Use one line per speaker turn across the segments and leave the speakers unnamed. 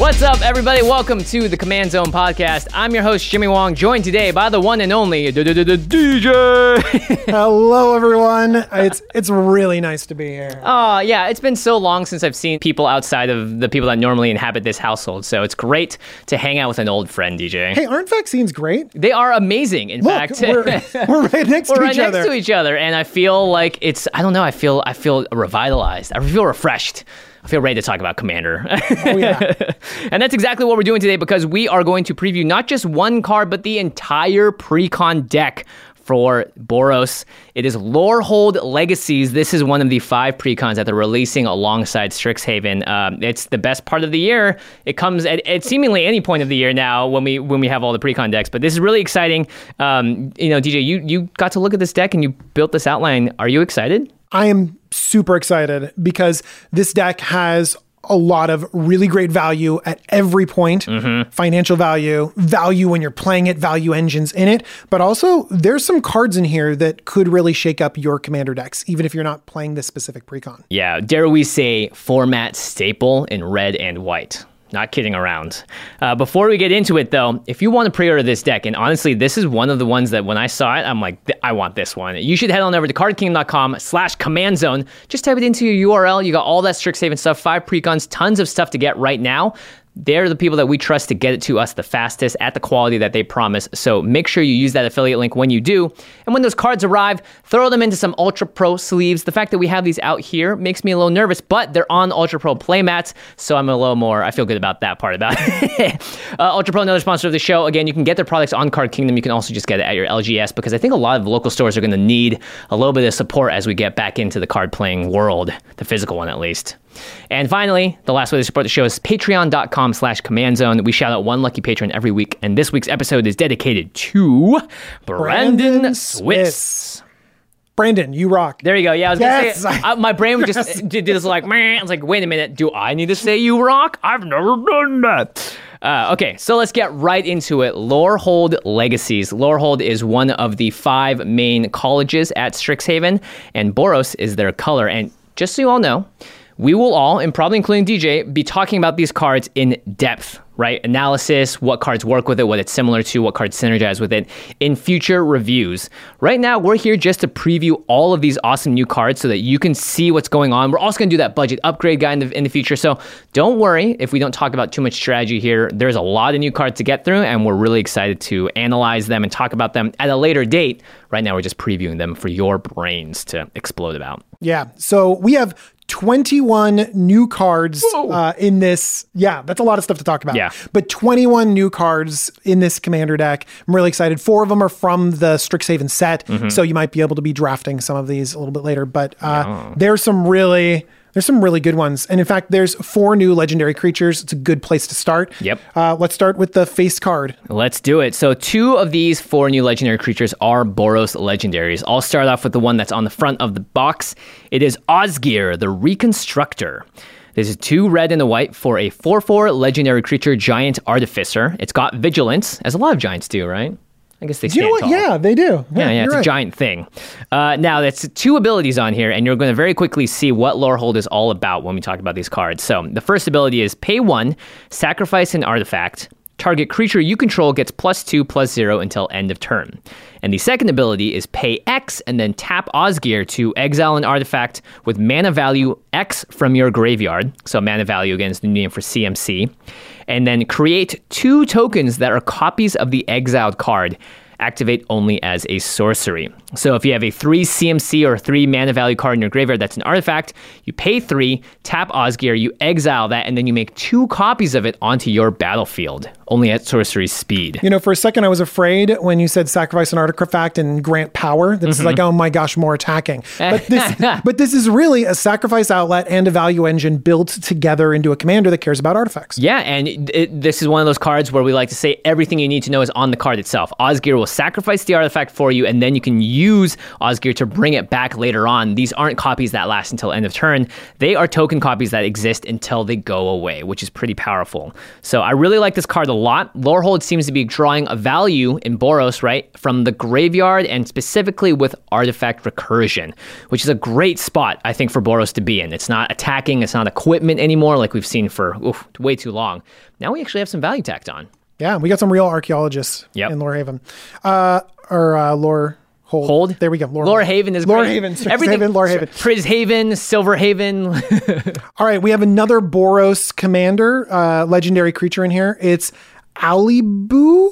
What's up, everybody? Welcome to the Command Zone podcast. I'm your host, Jimmy Wong, joined today by the one and only DJ.
Hello, everyone. It's it's really nice to be here.
Oh, yeah, it's been so long since I've seen people outside of the people that normally inhabit this household, so it's great to hang out with an old friend, DJ.
Hey, aren't vaccines great?
They are amazing. In
Look,
fact,
we're, we're right next to each other.
we're
to
right
each
next
other.
to each other, and I feel like it's. I don't know. I feel. I feel revitalized. I feel refreshed. I feel ready to talk about Commander.
Oh yeah.
and that's exactly what we're doing today because we are going to preview not just one card, but the entire precon deck for Boros. It is Lorehold Legacies. This is one of the five precons that they're releasing alongside Strixhaven. Um, it's the best part of the year. It comes at, at seemingly any point of the year now when we when we have all the precon decks. But this is really exciting. Um, you know, DJ, you you got to look at this deck and you built this outline. Are you excited?
I am super excited because this deck has a lot of really great value at every point
Mm-hmm.
financial value, value when you're playing it, value engines in it. But also, there's some cards in here that could really shake up your commander decks, even if you're not playing this specific precon.
Yeah, dare we say format staple in red and white. Not kidding around. Uh, before we get into it, though, if you want to pre-order this deck, and honestly, this is one of the ones that when I saw it, I'm like, I want this one. You should head on over to cardking.com slash command zone. Just type it into your URL. You got all that Strixhaven stuff, five precons, tons of stuff to get right now. They're the people that we trust to get it to us the fastest at the quality that they promise. So make sure you use that affiliate link when you do. And when those cards arrive, throw them into some Ultra Pro sleeves. The fact that we have these out here makes me a little nervous, but they're on Ultra Pro playmats, so I'm a little more, I feel good about that part about it. uh, Ultra Pro, another sponsor of the show. Again, you can get their products on Card Kingdom. You can also just get it at your LGS because I think a lot of local stores are going to need a little bit of support as we get back into the card playing world, the physical one at least. And finally, the last way to support the show is patreon.com slash command zone. We shout out one lucky patron every week, and this week's episode is dedicated to Brandon,
Brandon
Switz.
Brandon, you rock.
There you go. Yeah, I was gonna
Yes.
say uh, my brain would just did this like man. I was like, wait a minute, do I need to say you rock? I've never done that. Uh, okay, so let's get right into it. Lorehold Legacies. Lorehold is one of the five main colleges at Strixhaven, and Boros is their color. And just so you all know, we will all, and probably including DJ, be talking about these cards in depth, right? Analysis, what cards work with it, what it's similar to, what cards synergize with it in future reviews. Right now, we're here just to preview all of these awesome new cards so that you can see what's going on. We're also going to do that budget upgrade guide in the, in the future. So don't worry if we don't talk about too much strategy here. There's a lot of new cards to get through, and we're really excited to analyze them and talk about them at a later date. Right now, we're just previewing them for your brains to explode about.
Yeah. So we have 21 new cards uh, in this. Yeah, that's a lot of stuff to talk about.
Yeah.
But 21 new cards in this commander deck. I'm really excited. Four of them are from the Strixhaven set. So you might be able to be drafting some of these a little bit later. But uh, there's some really. There's some really good ones. And in fact, there's four new legendary creatures. It's a good place to start.
Yep.
Uh, let's start with the face card.
Let's do it. So, two of these four new legendary creatures are Boros legendaries. I'll start off with the one that's on the front of the box. It is Osgir, the Reconstructor. This is two red and a white for a 4 4 legendary creature, Giant Artificer. It's got Vigilance, as a lot of giants do, right? I guess they
Do you know what?
tall.
Yeah, they do.
Yeah, yeah,
you're
it's
right.
a giant thing. Uh, now, that's two abilities on here, and you're going to very quickly see what Lorehold is all about when we talk about these cards. So, the first ability is pay one, sacrifice an artifact. Target creature you control gets plus two, plus zero until end of turn. And the second ability is pay X and then tap Osgir to exile an artifact with mana value X from your graveyard. So, mana value again is the new name for CMC. And then create two tokens that are copies of the exiled card activate only as a sorcery. So if you have a three CMC or three mana value card in your graveyard that's an artifact, you pay three, tap Osgir, you exile that, and then you make two copies of it onto your battlefield, only at sorcery speed.
You know, for a second, I was afraid when you said sacrifice an artifact and grant power. That's
Mm-hmm.
like, oh my gosh, more attacking. But this, but this is really a sacrifice outlet and a value engine built together into a commander that cares about artifacts.
Yeah, and it, it- this is one of those cards where we like to say everything you need to know is on the card itself. Osgir will sacrifice the artifact for you, and then you can use Osgir to bring it back later on. These aren't copies that last until end of turn. They are token copies that exist until they go away, which is pretty powerful. So I really like this card a lot. Lorehold seems to be drawing a value in Boros, right, from the graveyard and specifically with artifact recursion, which is a great spot, I think, for Boros to be in. It's not attacking, it's not equipment anymore, like we've seen for oof, way too long. Now we actually have some value tacked on.
Yeah, we got some real archaeologists
Yep.
in Lorehaven. Uh, or uh, Lore Hold.
Hold.
There we go. Lore,
Lore Haven is
Lore
great.
Haven. Strix
Everything.
Haven, Lore Haven.
Priz Haven, Silver Haven.
All right, we have another Boros commander, uh, legendary creature in here. It's Alibou,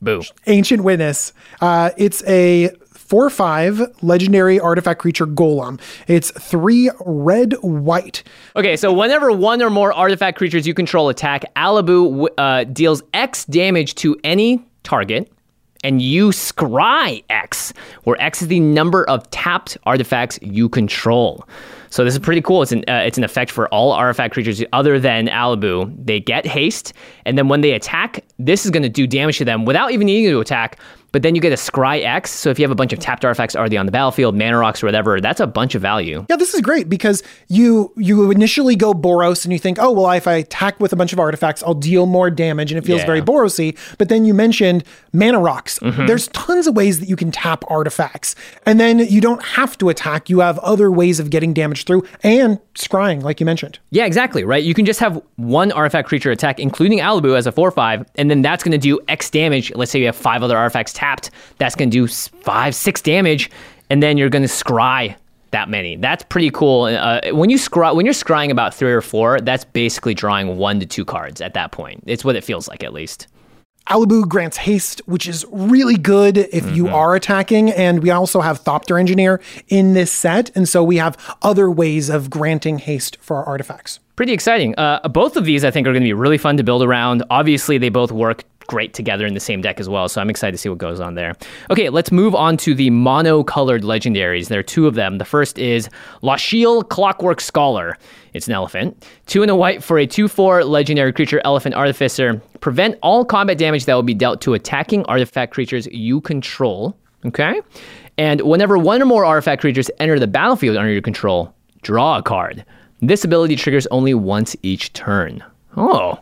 Boo.
Ancient Witness. Uh, it's a 4 5 legendary artifact creature golem. It's three red white.
Okay, so whenever one or more artifact creatures you control attack, Alibou uh, deals X damage to any target, and you scry X, where X is the number of tapped artifacts you control. So this is pretty cool. It's an uh, it's an effect for all artifact creatures other than Alibou. They get haste, and then when they attack, this is going to do damage to them without even needing to attack. But then you get a scry X. So if you have a bunch of tapped artifacts already on the battlefield, mana rocks or whatever, that's a bunch of value.
Yeah, this is great because you you initially go Boros and you think, oh well, if I attack with a bunch of artifacts, I'll deal more damage, and it feels
Yeah.
very Borosy. But then you mentioned mana rocks.
Mm-hmm.
There's tons of ways that you can tap artifacts, and then you don't have to attack. You have other ways of getting damage through and scrying, like you mentioned.
Yeah, exactly, right? You can just have one artifact creature attack, including Alibou as a 4 5, and then that's going to do X damage. Let's say you have five other artifacts tapped, that's going to do five, six damage, and then you're going to scry that many. That's pretty cool. Uh, when you scry, when you're scrying about three or four, that's basically drawing one to two cards at that point. It's what it feels like, at least.
Alibou grants haste, which is really good if you
Mm-hmm.
are attacking. And we also have Thopter Engineer in this set. And so we have other ways of granting haste for our artifacts.
Pretty exciting. Uh, both of these, I think, are going to be really fun to build around. Obviously, they both work great together in the same deck as well, so I'm excited to see what goes on there. Okay, let's move on to the mono-colored legendaries. There are two of them. The first is Losheel Clockwork Scholar. It's an elephant. Two and a white for a 2-4 legendary creature, Elephant Artificer. Prevent all combat damage that will be dealt to attacking artifact creatures you control. Okay? And whenever one or more artifact creatures enter the battlefield under your control, draw a card. This ability triggers only once each turn. Oh.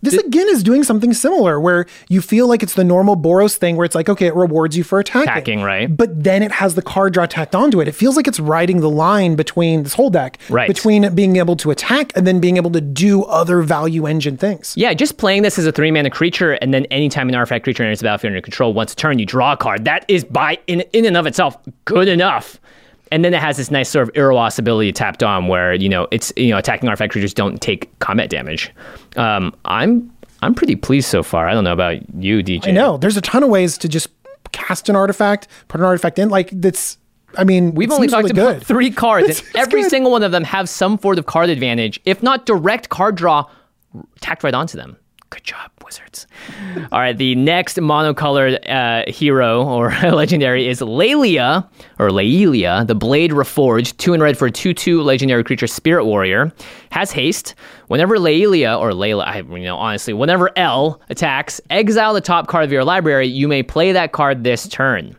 This again is doing something similar where you feel like it's the normal Boros thing where it's like, okay, it rewards you for attacking.
Attacking, right.
But then it has the card draw tacked onto it. It feels like it's riding the line between this whole deck,
Right.
between being able to attack and then being able to do other value engine things.
Yeah, just playing this as a three mana creature, and then anytime an artifact creature enters the battlefield under control, once a turn, you draw a card. That is by in in and of itself good enough. And then it has this nice sort of Iroas ability tapped on, where you know it's you know attacking artifact creatures don't take combat damage. Um, I'm I'm pretty pleased so far. I don't know about you, DJ.
I know there's a ton of ways to just cast an artifact, put an artifact in. Like that's, I mean,
We've only talked
really
about
good.
three cards,
It's-
and
it's
every
good.
single one of them have some sort of card advantage, if not direct card draw, tacked right onto them. Good job, wizards. All right, the next monocolored uh, hero or legendary is Lelia, or Laelia, the Blade Reforged, two in red for a 2 2 legendary creature, Spirit Warrior. Has haste. Whenever Laelia, or Layla, I, you know, honestly, whenever L attacks, exile the top card of your library, you may play that card this turn.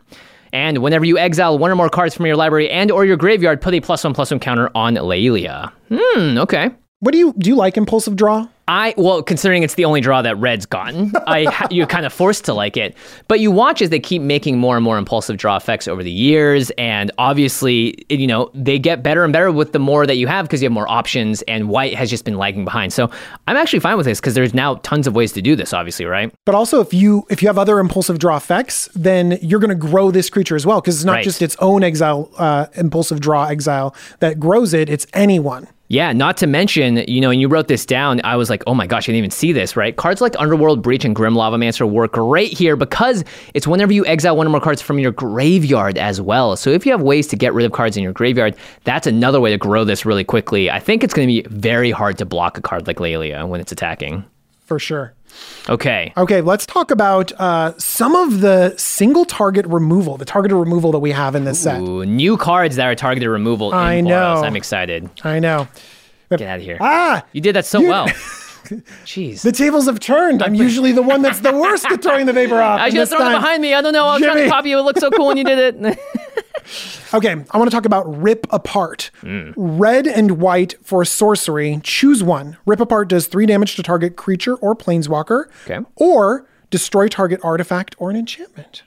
And whenever you exile one or more cards from your library and or your graveyard, put a plus one plus one counter on Laelia. Hmm, okay.
What do you do? You like impulsive draw?
I well, considering it's the only draw that Red's gotten, I you're kind of forced to like it. But you watch as they keep making more and more impulsive draw effects over the years, and obviously, you know, they get better and better with the more that you have because you have more options. And White has just been lagging behind. So I'm actually fine with this because there's now tons of ways to do this. Obviously, right?
But also, if you if you have other impulsive draw effects, then you're going to grow this creature as well because it's not
Right.
just its own exile, uh, impulsive draw exile that grows it. It's anyone.
Yeah, not to mention, you know, and you wrote this down, I was like, oh my gosh, I didn't even see this, right? Cards like Underworld Breach and Grim Lavamancer work great here because it's whenever you exile one or more cards from your graveyard as well. So if you have ways to get rid of cards in your graveyard, that's another way to grow this really quickly. I think it's going to be very hard to block a card like Lelia when it's attacking.
For sure.
Okay.
Okay, let's talk about uh, some of the single target removal, the targeted removal that we have in this set.
New cards that are targeted removal
I
in Boros.
know.
I'm excited.
I know.
Get out of here.
Ah,
You did that so
You-
well. Jeez.
the tables have turned. I'm usually the one that's the worst at throwing the paper off.
I
and
should have
this
thrown it behind me. I don't know. I was trying to copy you. It looked so cool when you did it.
Okay, I want to talk about Rip Apart. Hmm. Red and white for sorcery. Choose one. Rip Apart does three damage to target creature or planeswalker.
Okay.
Or destroy target artifact or an enchantment.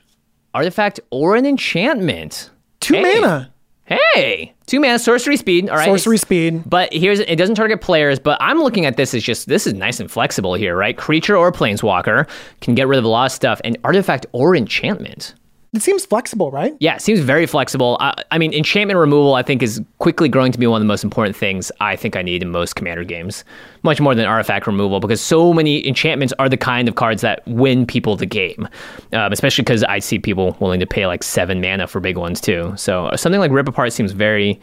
Artifact or an enchantment.
Two
Hey.
mana.
Hey, two mana sorcery speed. All right,
Sorcery
It's-
speed.
But here's it doesn't target players. But I'm looking at this as just this is nice and flexible here, right? Creature or planeswalker can get rid of a lot of stuff, and artifact or enchantment.
It seems flexible, right?
Yeah, it seems very flexible. I, I mean, enchantment removal, I think, is quickly growing to be one of the most important things I think I need in most commander games, much more than artifact removal, because so many enchantments are the kind of cards that win people the game, um, especially because I see people willing to pay like seven mana for big ones too. So something like Rip Apart seems very,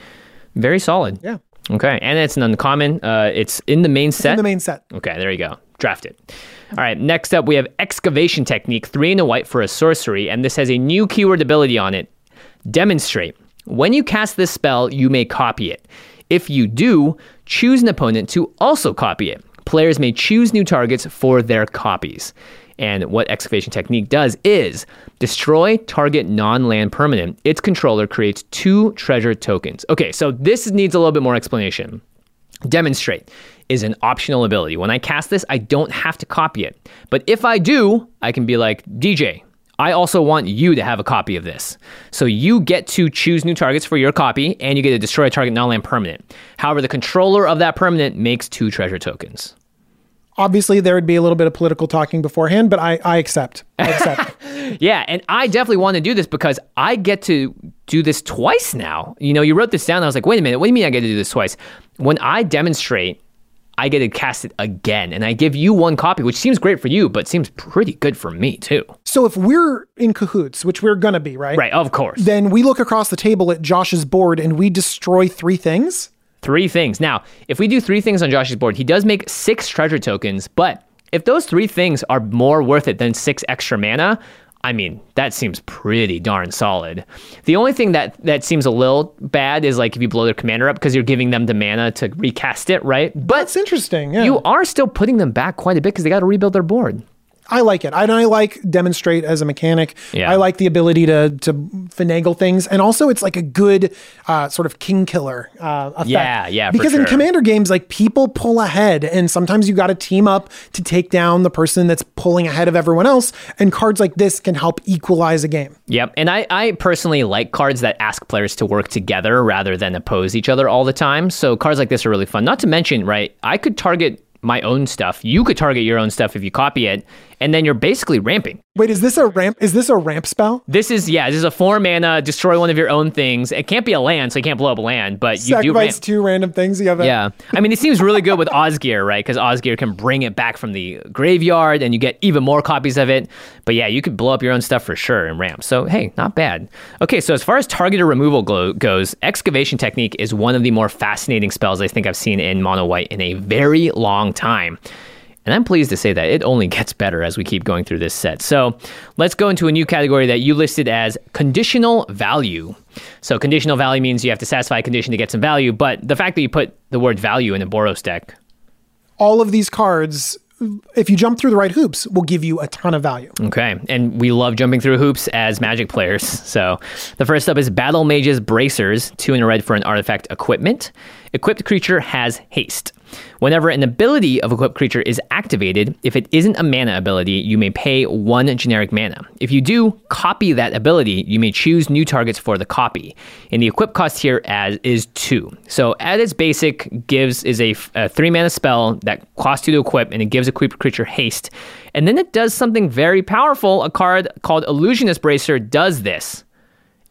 very solid.
Yeah.
Okay, and it's an uncommon. Uh, it's in the main set.
In the main set.
Okay, there you go. Draft it. All right, next up we have Excavation Technique, three and a white for a sorcery, and this has a new keyword ability on it. Demonstrate. When you cast this spell, you may copy it. If you do, choose an opponent to also copy it. Players may choose new targets for their copies. And what Excavation Technique does is destroy target non land permanent. Its controller creates two treasure tokens. Okay, so this needs a little bit more explanation. Demonstrate is an optional ability. When I cast this, I don't have to copy it. But if I do, I can be like, DJ, I also want you to have a copy of this. So you get to choose new targets for your copy, and you get to destroy a target non land permanent. However, the controller of that permanent makes two treasure tokens.
Obviously, there would be a little bit of political talking beforehand, but I, I accept. I accept.
Yeah, and I definitely want to do this because I get to do this twice now. You know, you wrote this down. I was like, wait a minute, what do you mean I get to do this twice? When I demonstrate, I get to cast it again, and I give you one copy, which seems great for you, but seems pretty good for me too.
so if we're in cahoots, which we're going to be, right?
Right, of course.
Then we look across the table at Josh's board and we destroy three things.
Three things. Now, if we do three things on Josh's board, he does make six treasure tokens, but if those three things are more worth it than six extra mana, I mean, that seems pretty darn solid. The only thing that that seems a little bad is like if you blow their commander up because you're giving them the mana to recast it, right? But
That's interesting. Yeah.
you are still putting them back quite a bit because they got to rebuild their board.
I like it. I, I like demonstrate as a mechanic.
Yeah.
I like the ability to to finagle things, and also it's like a good uh, sort of king killer uh, effect.
Yeah, yeah,
Because in commander games, like people pull ahead, and sometimes you got to team up to take down the person that's pulling ahead of everyone else. And cards like this can help equalize a game.
Yep. And I, I personally like cards that ask players to work together rather than oppose each other all the time. So cards like this are really fun. Not to mention, right, I could target my own stuff. You could target your own stuff if you copy it, and then you're basically ramping.
Wait, is this a ramp? Is this a ramp spell?
This is yeah, this is a four mana destroy one of your own things. It can't be a land, so you can't blow up a land, but you do
Sacrifice
ramp.
two random things. You have a,
Yeah, I mean, it seems really good with Osgir, right? Because Osgir can bring it back from the graveyard, and you get even more copies of it. But yeah, you could blow up your own stuff for sure and ramp. So hey, not bad. Okay, so as far as targeted removal goes, Excavation Technique is one of the more fascinating spells I think I've seen in Mono White in a very long time. And I'm pleased to say that it only gets better as we keep going through this set. So let's go into a new category that you listed as conditional value. So conditional value means you have to satisfy a condition to get some value, but the fact that you put the word value in a Boros deck,
All of these cards, if you jump through the right hoops, will give you a ton of value.
okay. And we love jumping through hoops as Magic players. So the first up is Battle Mage's Bracers, two in a red for an artifact equipment. Equipped creature has haste. Whenever an ability of equipped creature is activated, if it isn't a mana ability, you may pay one generic mana. If you do copy that ability, you may choose new targets for the copy. And the equip cost here as is two. So at its basic, gives is a, a three mana spell that costs you to equip, and it gives equipped creature haste. And then it does something very powerful. A card called Illusionist Bracer does this.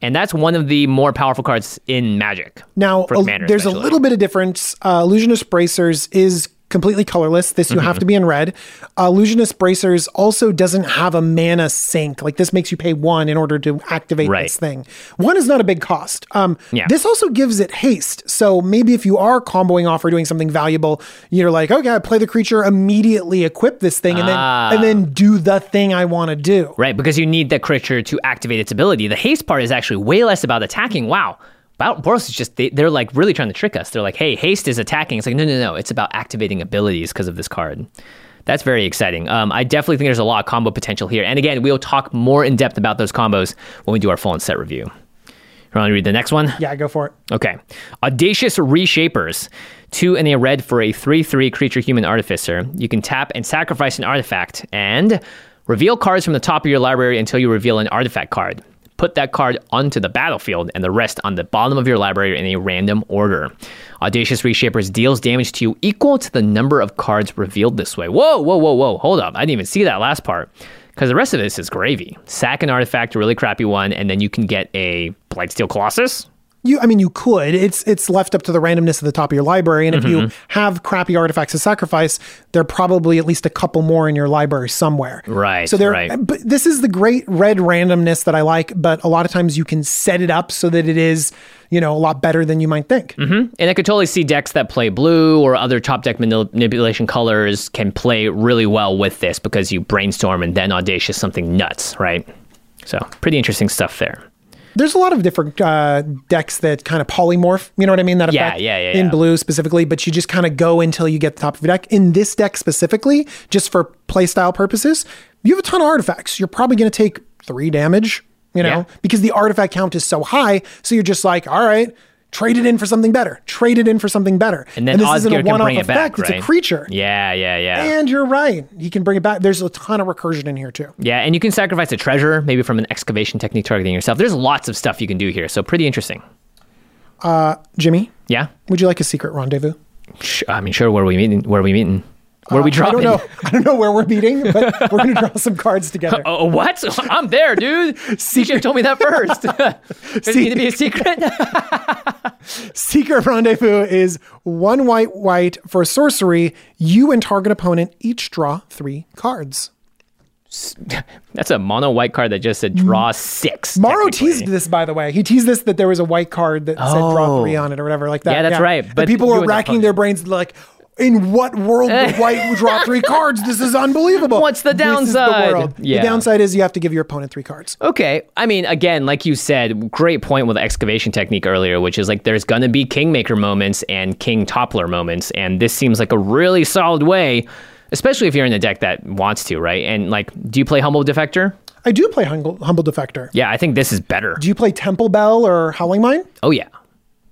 And that's one of the more powerful cards in Magic.
Now,
for
a- there's a little bit of difference. Uh, Illusionist Bracers is completely colorless. This you
Mm-hmm.
have to be in red. Uh, Illusionist Bracers also doesn't have a mana sink. Like this makes you pay one in order to activate
Right.
this thing. One is not a big cost. Um,
Yeah.
This also gives it haste. So maybe if you are comboing off or doing something valuable, you're like, okay, I play the creature, immediately equip this thing, and then
Ah.
and then do the thing I want to do.
Right, because you need that creature to activate its ability. The haste part is actually way less about attacking. Wow. Boros is just, they, they're like really trying to trick us. They're like, hey, haste is attacking. It's like, no, no, no. It's about activating abilities because of this card. That's very exciting. Um, I definitely think there's a lot of combo potential here. And again, we'll talk more in depth about those combos when we do our full and set review. You want to read the next one?
Yeah, go for it.
Okay. Audacious Reshapers. Two and a red for a 3 3 creature human artificer. You can tap and sacrifice an artifact and reveal cards from the top of your library until you reveal an artifact card. Put that card onto the battlefield and the rest on the bottom of your library in a random order. Audacious Reshapers deals damage to you equal to the number of cards revealed this way. Whoa, whoa, whoa, whoa. Hold up. I didn't even see that last part because the rest of this is gravy. Sack an artifact, a really crappy one, and then you can get a Blightsteel Colossus.
You, I mean, you could. It's it's left up to the randomness of the top of your library, and if
Mm-hmm.
you have crappy artifacts to sacrifice, there are probably at least a couple more in your library somewhere.
Right,
So there.
right.
But this is the great red randomness that I like. But a lot of times you can set it up so that it is, you know, a lot better than you might think.
And I could totally see decks that play blue or other top deck manip- manipulation colors can play really well with this because you brainstorm and then audacious something nuts, right? So pretty interesting stuff there.
There's a lot of different uh, decks that kind of polymorph. You know what I mean? That
Yeah,
effect
yeah, yeah,
in blue specifically, but you just kind of go until you get the top of your deck. In this deck specifically, just for playstyle purposes, you have a ton of artifacts. You're probably going to take three damage. You know,
Yeah.
because the artifact count is so high. So you're just like, all right, trade it in for something better. Trade it in for something better.
And then
this isn't a
bring it
effect.
back,
It's a creature.
Yeah, yeah, yeah.
And you're right. He can bring it back. There's a ton of recursion in here too.
yeah, and you can sacrifice a treasure, maybe from an excavation technique targeting yourself. There's lots of stuff you can do here, so pretty interesting.
Uh, Jimmy,
Yeah,
would you like a secret rendezvous?
I mean, sure. Where are we meeting? Where are we meeting? Where are we
uh,
I
don't know. I don't know where we're meeting, but we're going to draw some cards together.
Oh, what? I'm there, dude. Have told me that first. Does it need to be a secret?
Secret Rendezvous is one white white for sorcery. You and target opponent each draw three cards.
That's a mono white card that just said draw mm. six.
Morrow teased this, by the way. He teased this that there was a white card that said draw
Oh.
three on it or whatever like that.
Yeah, that's right,
But
but
people were racking their brains like, in what world would white draw three cards? This is unbelievable.
What's the
the
downside?
world.
Yeah.
The downside is you have to give your opponent three cards.
Okay. I mean, again, like you said, great point with the excavation technique earlier, which is like there's going to be kingmaker moments and king toppler moments. And this seems like a really solid way, especially if you're in a deck that wants to, right? And like, do you play Humble Defector?
I do play Humble, Humble Defector.
Yeah, I think this is better.
Do you play Temple Bell or Howling Mine?
Oh, yeah.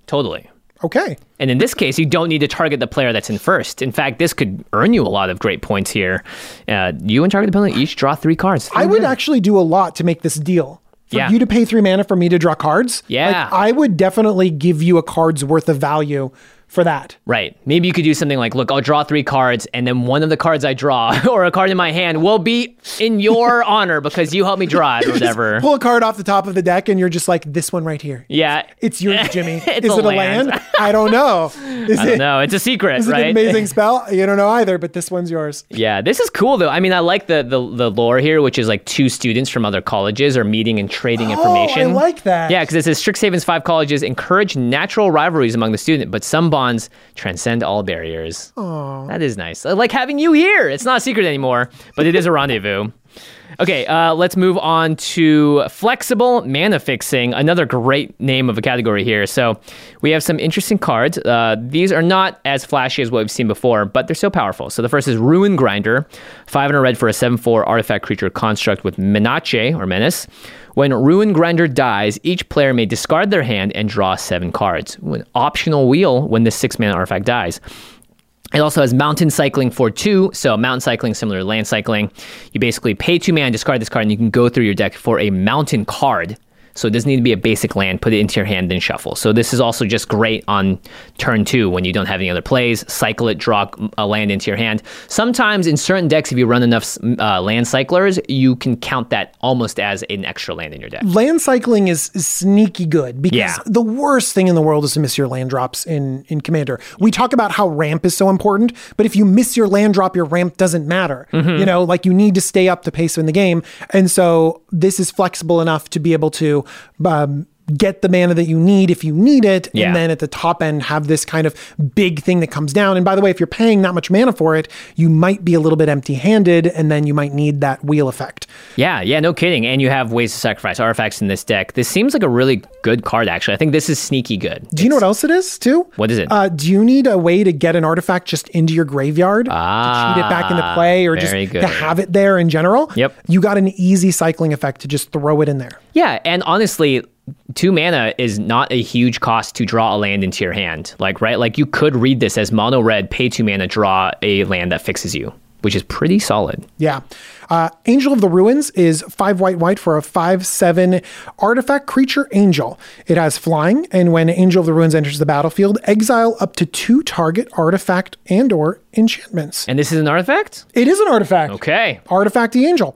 Totally.
Okay.
And in this case, you don't need to target the player that's in first. In fact, this could earn you a lot of great points here. Uh, you and target the opponent each draw three cards.
I would actually do a lot to make this deal. For
Yeah.
you to pay three mana for me to draw cards.
Yeah.
Like, I would definitely give you a card's worth of value for that.
Right. Maybe you could do something like, look, I'll draw three cards, and then one of the cards I draw or a card in my hand will be in your honor because you helped me draw it or whatever.
Pull a card off the top of the deck and you're just like, this one right here.
Yeah.
It's yours, Jimmy.
It's
is
a
it a
land.
land? I don't know. Is
I don't know. It's a secret,
is it an amazing spell? You don't know either, but this one's yours.
Yeah, this is cool though. I mean, I like the, the the lore here, which is like two students from other colleges are meeting and trading information.
Oh, I like that.
Yeah, because it says Strixhaven's five colleges encourage natural rivalries among the student, but some bonds transcend all barriers. Oh, that is nice. I like having you here. It's not a secret anymore, but it is a rendezvous. Okay, uh, let's move on to flexible mana fixing. Another great name of a category here. So we have some interesting cards. Uh, these are not as flashy as what we've seen before, but they're still powerful. So the first is Ruin Grinder, five and a red for a seven-four artifact creature construct with Menace or Menace. When Ruin Grinder dies, each player may discard their hand and draw seven cards. An optional wheel when this six mana artifact dies. It also has mountain cycling for two. So mountain cycling, similar to land cycling. You basically pay two mana, discard this card, and you can go through your deck for a mountain card. So it doesn't need to be a basic land. Put it into your hand, then shuffle. So this is also just great on turn two when you don't have any other plays. Cycle it, draw a land into your hand. Sometimes in certain decks, if you run enough uh, land cyclers, you can count that almost as an extra land in your deck.
Land cycling is, is sneaky good because
Yeah.
the worst thing in the world is to miss your land drops in, in Commander. We talk about how ramp is so important, but if you miss your land drop, your ramp doesn't matter.
Mm-hmm.
You know, like you need to stay up the pace in the game. And so this is flexible enough to be able to um, get the mana that you need if you need it.
Yeah.
And then at the top end, have this kind of big thing that comes down. And by the way, if you're paying that much mana for it, you might be a little bit empty handed and then you might need that wheel effect.
Yeah, yeah, no kidding. And you have ways to sacrifice artifacts in this deck. This seems like a really good card, actually. I think this is sneaky good.
Do you know what else it is too?
What is it?
Uh, do you need a way to get an artifact just into your graveyard to cheat it back into play, or just
good.
to have it there in general?
Yep.
You got an easy cycling effect to just throw it in there.
Yeah, and honestly, two mana is not a huge cost to draw a land into your hand. Like, right? Like you could read this as mono red, pay two mana, draw a land that fixes you, which is pretty solid.
Yeah. Uh, Angel of the Ruins is five white white for a five seven artifact creature angel. It has flying, and when Angel of the Ruins enters the battlefield, exile up to two target artifact and or enchantments.
And this is an artifact?
It is an artifact.
Okay.
Artifact the angel.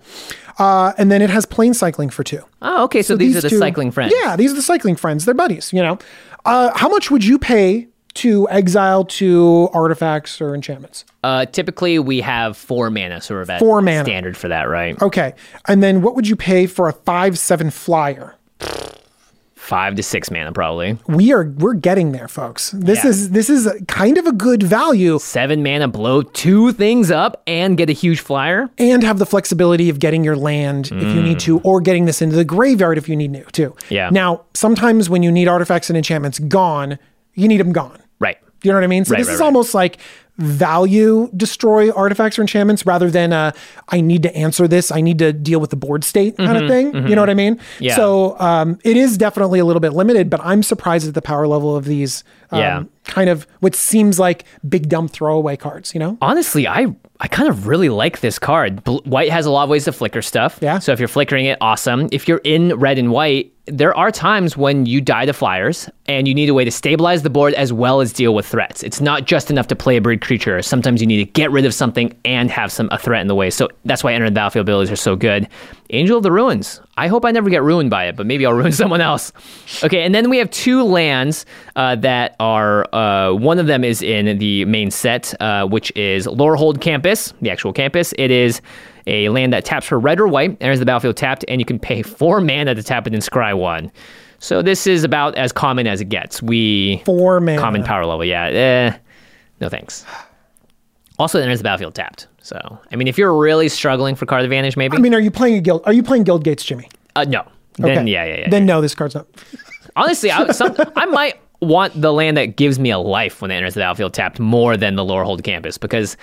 Uh, and then it has plane cycling for two.
Oh, okay. So, these, are the
two-
cycling friends.
Yeah, these are the cycling friends. They're buddies, you know. Uh, how much would you pay to exile two artifacts or enchantments?
Uh, typically, we have four mana, so we're
Four mana.
standard for that, right?
Okay. And then what would you pay for a 5 7 flyer?
Five to six mana, probably.
We are we're getting there, folks. This
Yeah.
is this is kind of a good value
Seven mana, blow two things up, and get a huge flyer.
and have the flexibility of getting your land if you need to, or getting this into the graveyard if you need to, too.
Mm. Yeah.
Now, sometimes when you need artifacts and enchantments gone, you need them gone. You know what I mean? So
Right,
this
right,
is
right.
almost like value destroy artifacts or enchantments rather than uh, I need to answer this. I need to deal with the board state kind of thing. You know what I mean?
Mm-hmm, Yeah.
So um, it is definitely a little bit limited, but I'm surprised at the power level of these. Um,
Yeah.
kind of what seems like big dumb throwaway cards, you know?
Honestly, I I kind of really like this card. Bl- white has a lot of ways to flicker stuff.
Yeah.
So if you're flickering it, awesome. If you're in red and white, there are times when you die to flyers and you need a way to stabilize the board as well as deal with threats. It's not just enough to play a bird creature. Sometimes you need to get rid of something and have some a threat in the way. So that's why enter the battlefield abilities are so good. Angel of the Ruins. I hope I never get ruined by it, but maybe I'll ruin someone else. Okay, and then we have two lands uh, that are uh, one of them is in the main set, uh, which is Lorehold Campus, the actual campus. It is a land that taps for red or white, enters the battlefield tapped, and you can pay four mana to tap it and scry one. So this is about as common as it gets. We
Four mana.
common power level, yeah. Eh, no thanks. Also, it enters the battlefield tapped. So I mean, if you're really struggling for card advantage, maybe
I mean, are you playing a guild? Are you playing Guild Gates, Jimmy?
uh, no. Then yeah, yeah, yeah.
Then no, this card's not.
Honestly, I, some, I might want the land that gives me a life when it enters the battlefield tapped more than the Lorehold Campus because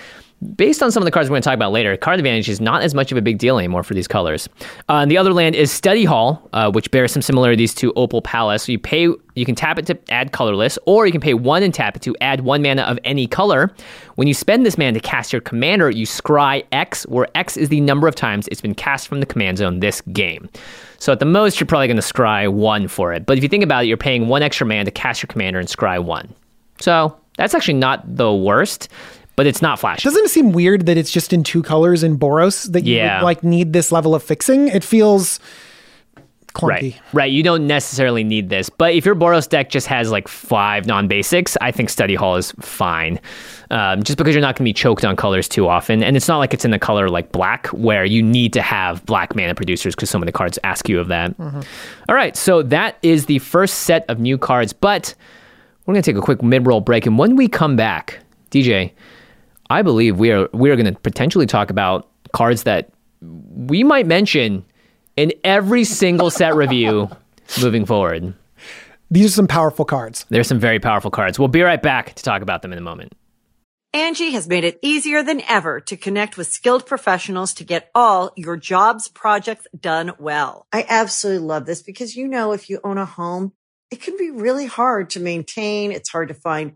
based on some of the cards we're going to talk about later, card advantage is not as much of a big deal anymore for these colors. Uh, and the other land is Study Hall, uh, which bears some similarities to Opal Palace. So you pay, you can tap it to add colorless, or you can pay one and tap it to add one mana of any color. When you spend this mana to cast your commander, you scry X, where X is the number of times it's been cast from the command zone this game. So at the most, you're probably going to scry one for it. But if you think about it, you're paying one extra mana to cast your commander and scry one. So that's actually not the worst, but it's not flashy.
Doesn't it seem weird that it's just in two colors in Boros that you
Yeah.
would, like need this level of fixing? It feels clunky.
Right, right. You don't necessarily need this, but if your Boros deck just has like five non-basics, I think Study Hall is fine. Um, just because you're not going to be choked on colors too often, and it's not like it's in the color like black where you need to have black mana producers because so many cards ask you of that. All right, so that is the first set of new cards, but we're going to take a quick mid-roll break, and when we come back, DJ, I believe we are we are going to potentially talk about cards that we might mention in every single set review moving forward.
These are some powerful cards.
There's some very powerful cards. We'll be right back to talk about them in a moment.
Angi has made it easier than ever to connect with skilled professionals to get all your jobs projects done well. I absolutely love this because, you know, if you own a home, it can be really hard to maintain. It's hard to find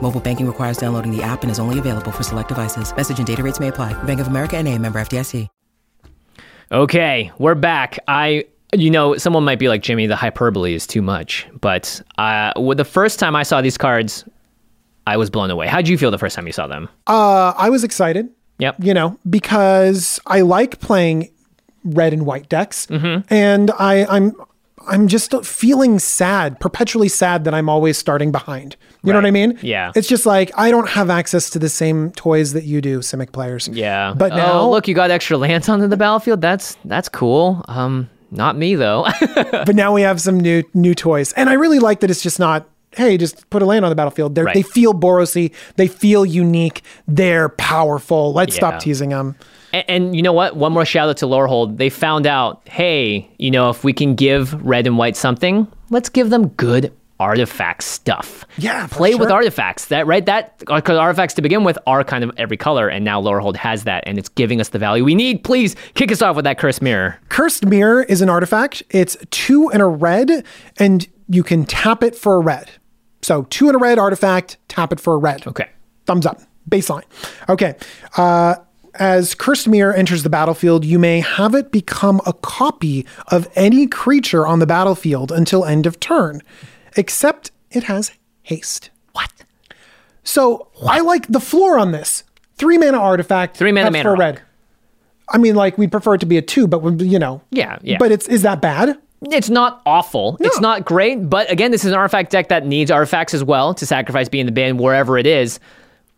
Mobile banking requires downloading the app and is only available for select devices. Message and data rates may apply. Bank of America and a member FDIC.
Okay, we're back. I, you know, someone might be like, Jimmy, the hyperbole is too much. But uh, with the first time I saw these cards, I was blown away. How'd you feel the first time you saw them?
Uh, I was excited.
Yep.
You know, because I like playing red and white decks, and I, I'm I'm just feeling sad, perpetually sad that I'm always starting behind. You know what I mean?
Yeah.
It's just like I don't have access to the same toys that you do, Simic players.
Yeah.
But
oh,
now,
look, you got extra lands onto the battlefield. That's that's cool. Um, not me though.
but now we have some new new toys, and I really like that it's just not. Hey, just put a land on the battlefield. They're,
Right.
They feel Borosy. They feel unique. They're powerful. Let's
Yeah.
stop teasing them.
And, and you know what? One more shout out to Lorehold. They found out, hey, you know, if we can give red and white something, let's give them good artifact stuff.
Yeah,
play with artifacts. That right? That because artifacts to begin with are kind of every color, and now Lorehold has that, and it's giving us the value we need. Please kick us off with that cursed mirror.
Cursed Mirror is an artifact. It's two and a red, and you can tap it for a red. So two and a red artifact, tap it for a red.
Okay.
Thumbs up. Baseline. Okay. Uh, as Cursed Mirror enters the battlefield, you may have it become a copy of any creature on the battlefield until end of turn, except it has haste.
What?
So I like the floor on this. Three mana artifact.
Three mana mana
red. I mean, like we'd prefer it to be a two, but you know.
Yeah, yeah.
But it's is that bad?
It's not awful. It's not great, but again, this is an artifact deck that needs artifacts as well to sacrifice being the band wherever it is.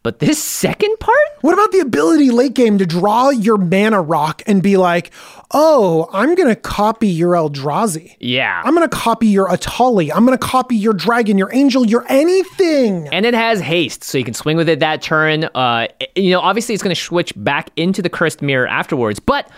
But this second part?
What about the ability late game to draw your mana rock and be like, oh, I'm going to copy your Eldrazi.
Yeah.
I'm going to copy your Etali. I'm going to copy your dragon, your angel, your anything.
and it has haste, so you can swing with it that turn. Uh, you know, obviously it's going to switch back into the cursed mirror afterwards, but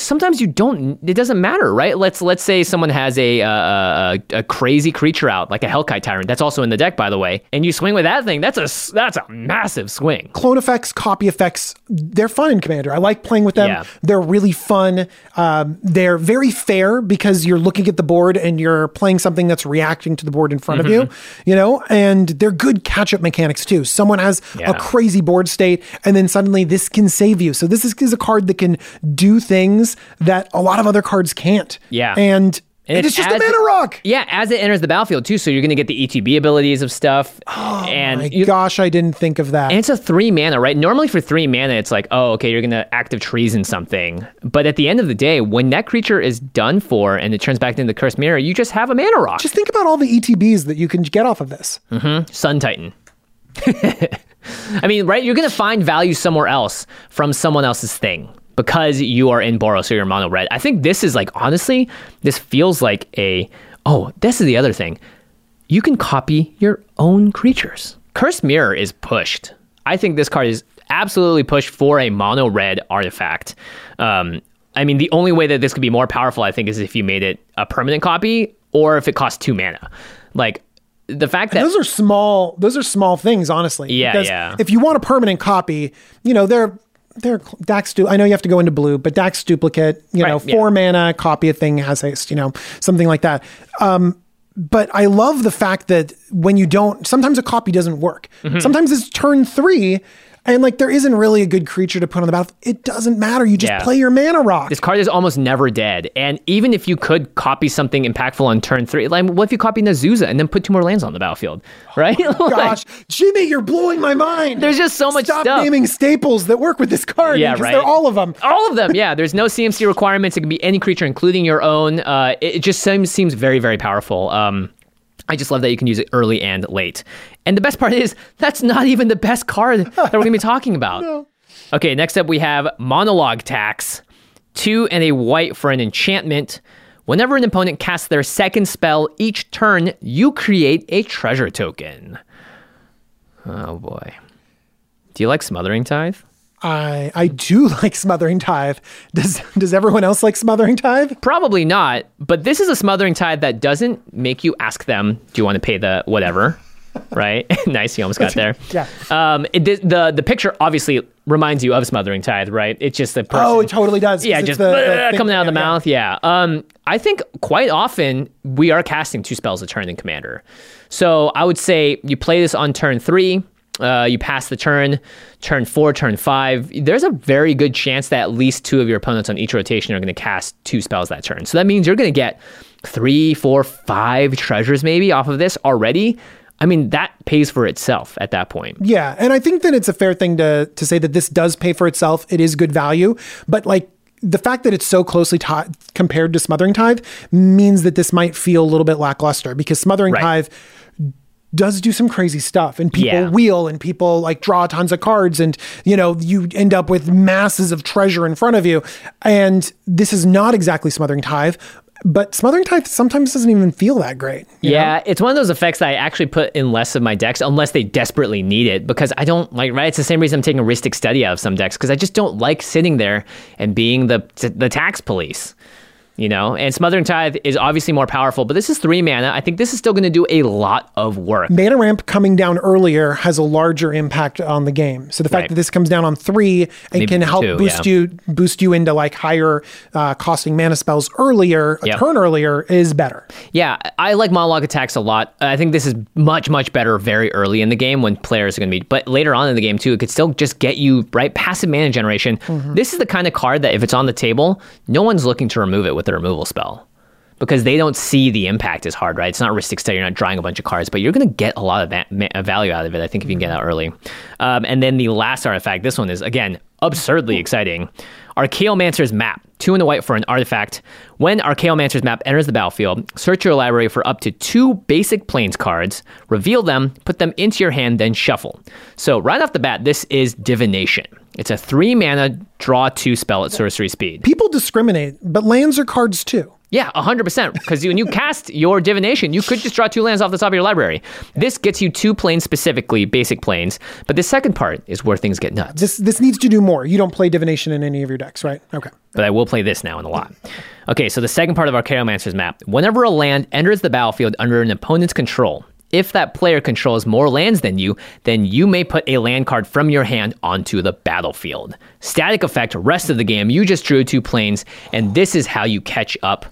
sometimes you don't. It doesn't matter, right? Let's let's say someone has a uh, a, a crazy creature out, like a Hellkite Tyrant. That's also in the deck, by the way. And you swing with that thing. That's a that's a massive swing.
Clone effects, copy effects, they're fun in Commander. I like playing with them.
Yeah.
They're really fun. Um, they're very fair because you're looking at the board and you're playing something that's reacting to the board in front of you, you know, and they're good catch up mechanics too. Someone has
Yeah.
a crazy board state and then suddenly this can save you. So this is, is a card that can do things that a lot of other cards can't.
Yeah.
And,
And
it's just a mana rock.
Yeah, as it enters the battlefield too, so you're going to get the ETB abilities of stuff. Oh and
My
you-
gosh, I didn't think of that.
And it's a three mana, right? Normally for three mana, it's like, oh, okay, you're gonna Act of Treason something. But at the end of the day, when that creature is done for and it turns back into the cursed mirror, you just have a mana rock.
just think about all the ETBs that you can get off of this. Mm-hmm.
Sun Titan. I mean, right? You're gonna find value somewhere else from someone else's thing because you are in Boros so you're mono red. I think this is like honestly, this feels like a oh, this is the other thing. You can copy your own creatures. Curse Mirror is pushed. I think this card is absolutely pushed for a mono red artifact. Um, I mean, the only way that this could be more powerful, I think, is if you made it a permanent copy or if it costs two mana. Like the fact that
those are small those are small things honestly
Yeah,
because
yeah.
if you want a permanent copy you know they're they're Dack's. Du- I know you have to go into blue, but Dack's duplicate. You know,
Right, yeah.
four mana, copy a thing, has haste. You know, something like that. Um, but I love the fact that when you don't, sometimes a copy doesn't work.
Mm-hmm.
Sometimes it's turn three, and like there isn't really a good creature to put on the battlefield. It doesn't matter. You just
Yeah.
play your mana rock.
This card is almost never dead. And even if you could copy something impactful on turn three, like what if you copy Nazuza and then put two more lands on the battlefield? Right? Like,
Gosh, Jimmy, you're blowing my mind.
There's just so much
Stop
stuff.
naming staples that work with this card.
Yeah, right.
They're all of them.
All of them, yeah. There's no CMC requirements. It can be any creature, including your own. Uh, it, it just seems seems very, very powerful. Um, I just love that you can use it early and late. And the best part is that's not even the best card that we're gonna be talking about. Okay, next up we have Monologue Tax. Two and a white for an enchantment. Whenever an opponent casts their second spell each turn, you create a treasure token. Oh boy. Do you like Smothering Tithe?
I I do like Smothering Tithe. Does does everyone else like Smothering Tithe?
Probably not, but this is a smothering tithe that doesn't make you ask them, do you want to pay the whatever? right? nice, you almost got there.
Yeah.
Um, it, the, the the picture obviously reminds you of smothering tithe, right? It's just the person.
Oh, it totally does.
Yeah, just
the- the
coming out of the
yeah, yeah.
mouth. Yeah. Um, I think quite often we are casting two spells a turn in Commander. So I would say you play this on turn three. Uh, you pass the turn, turn four, turn five. There's a very good chance that at least two of your opponents on each rotation are going to cast two spells that turn. So that means you're going to get three, four, five treasures maybe off of this already. I mean, that pays for itself at that point.
Yeah, and I think that it's a fair thing to to say that this does pay for itself. It is good value, but like the fact that it's so closely ti compared to Smothering Tithe means that this might feel a little bit lackluster because Smothering
Right.
Tithe does do some crazy stuff and people
Yeah.
wheel and people like draw tons of cards and you know you end up with masses of treasure in front of you and this is not exactly smothering tithe but smothering tithe sometimes doesn't even feel that great you know?
Yeah, it's one of those effects that I actually put in less of my decks unless they desperately need it because I don't like right. It's the same reason I'm taking a Rhystic study out of some decks because I just don't like sitting there and being the the tax police. You know, and Smothering Tithe is obviously more powerful, but this is three mana. I think this is still going to do a lot of work.
mana ramp coming down earlier has a larger impact on the game. So the fact
Right.
that this comes down on three and can help
two,
boost
yeah.
you boost you into like higher uh, costing mana spells earlier, a
Yep.
turn earlier is better.
Yeah, I like monologue tax a lot. I think this is much, much better very early in the game when players are going to be, but later on in the game too, it could still just get you right passive mana generation. This is the kind of card that if it's on the table, no one's looking to remove it with a removal spell because they don't see the impact as hard, right? It's not Rhystic Study, you're not drawing a bunch of cards, but you're going to get a lot of ma- value out of it, I think, if you can get out early. Um, and then the last artifact, this one is, again, absurdly exciting. Archaeomancer's Map. Two in the white for an artifact. When Archaeomancer's Map enters the battlefield, search your library for up to two basic plains cards, reveal them, put them into your hand, then shuffle. So, right off the bat, this is Divination. It's a three mana draw two spell at sorcery speed.
People discriminate, but lands are cards too.
Yeah, 100%. Because when you cast your divination, you could just draw two lands off the top of your library. This gets you two plains specifically, basic plains. But the second part is where things get nuts.
This this needs to do more. You don't play divination in any of your decks, right? Okay.
But I will play this now in a lot. Okay, so the second part of Archaeomancer's map. Whenever a land enters the battlefield under an opponent's control, if that player controls more lands than you, then you may put a land card from your hand onto the battlefield. Static effect, rest of the game, you just drew two plains, and this is how you catch up.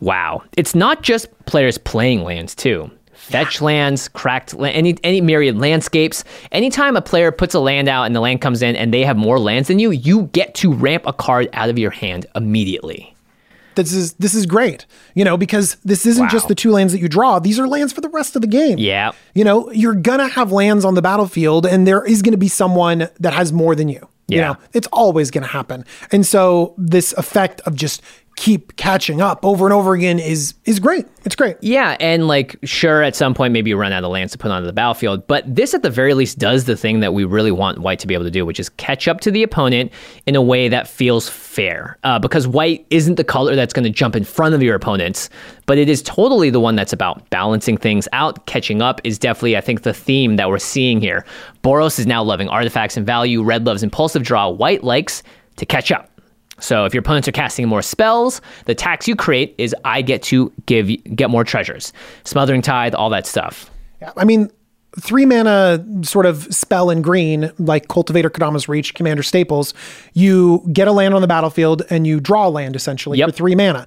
Wow. It's not just players playing lands, too. Fetch lands, cracked la- any any myriad landscapes. Anytime a player puts a land out and the land comes in and they have more lands than you, you get to ramp a card out of your hand immediately.
This is this is great. You know, because this isn't just the two lands that you draw. These are lands for the rest of the game.
Yeah.
You know, you're gonna have lands on the battlefield, and there is gonna be someone that has more than you. You
Yeah.
know, it's always gonna happen. And so this effect of just keep catching up over and over again is is great. It's great.
Yeah, and like sure at some point maybe you run out of lands to put onto the battlefield, but this at the very least does the thing that we really want white to be able to do, which is catch up to the opponent in a way that feels fair. Uh, because white isn't the color that's going to jump in front of your opponents, but it is totally the one that's about balancing things out. Catching up is definitely, I think, the theme that we're seeing here. Boros is now loving artifacts and value. Red loves impulsive draw. White likes to catch up. So if your opponents are casting more spells, the tax you create is I get to give get more treasures, smothering tithe, all that stuff.
Yeah, I mean, three mana sort of spell in green, like Cultivator, Kodama's Reach, Commander Staples, you get a land on the battlefield and you draw a land essentially
Yep.
for three mana.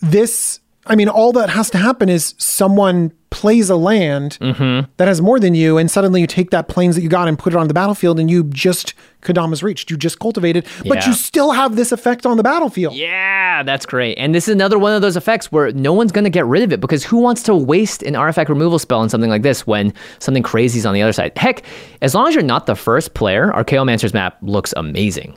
This, I mean, all that has to happen is someone plays a land
Mm-hmm.
that has more than you, and suddenly you take that plains that you got and put it on the battlefield, and you just Kodama's reached, you just cultivated, but
Yeah.
you still have this effect on the battlefield.
Yeah, that's great. And this is another one of those effects where no one's going to get rid of it because who wants to waste an artifact removal spell on something like this when something crazy is on the other side? Heck, as long as you're not the first player, our Archaeomancer's map looks amazing.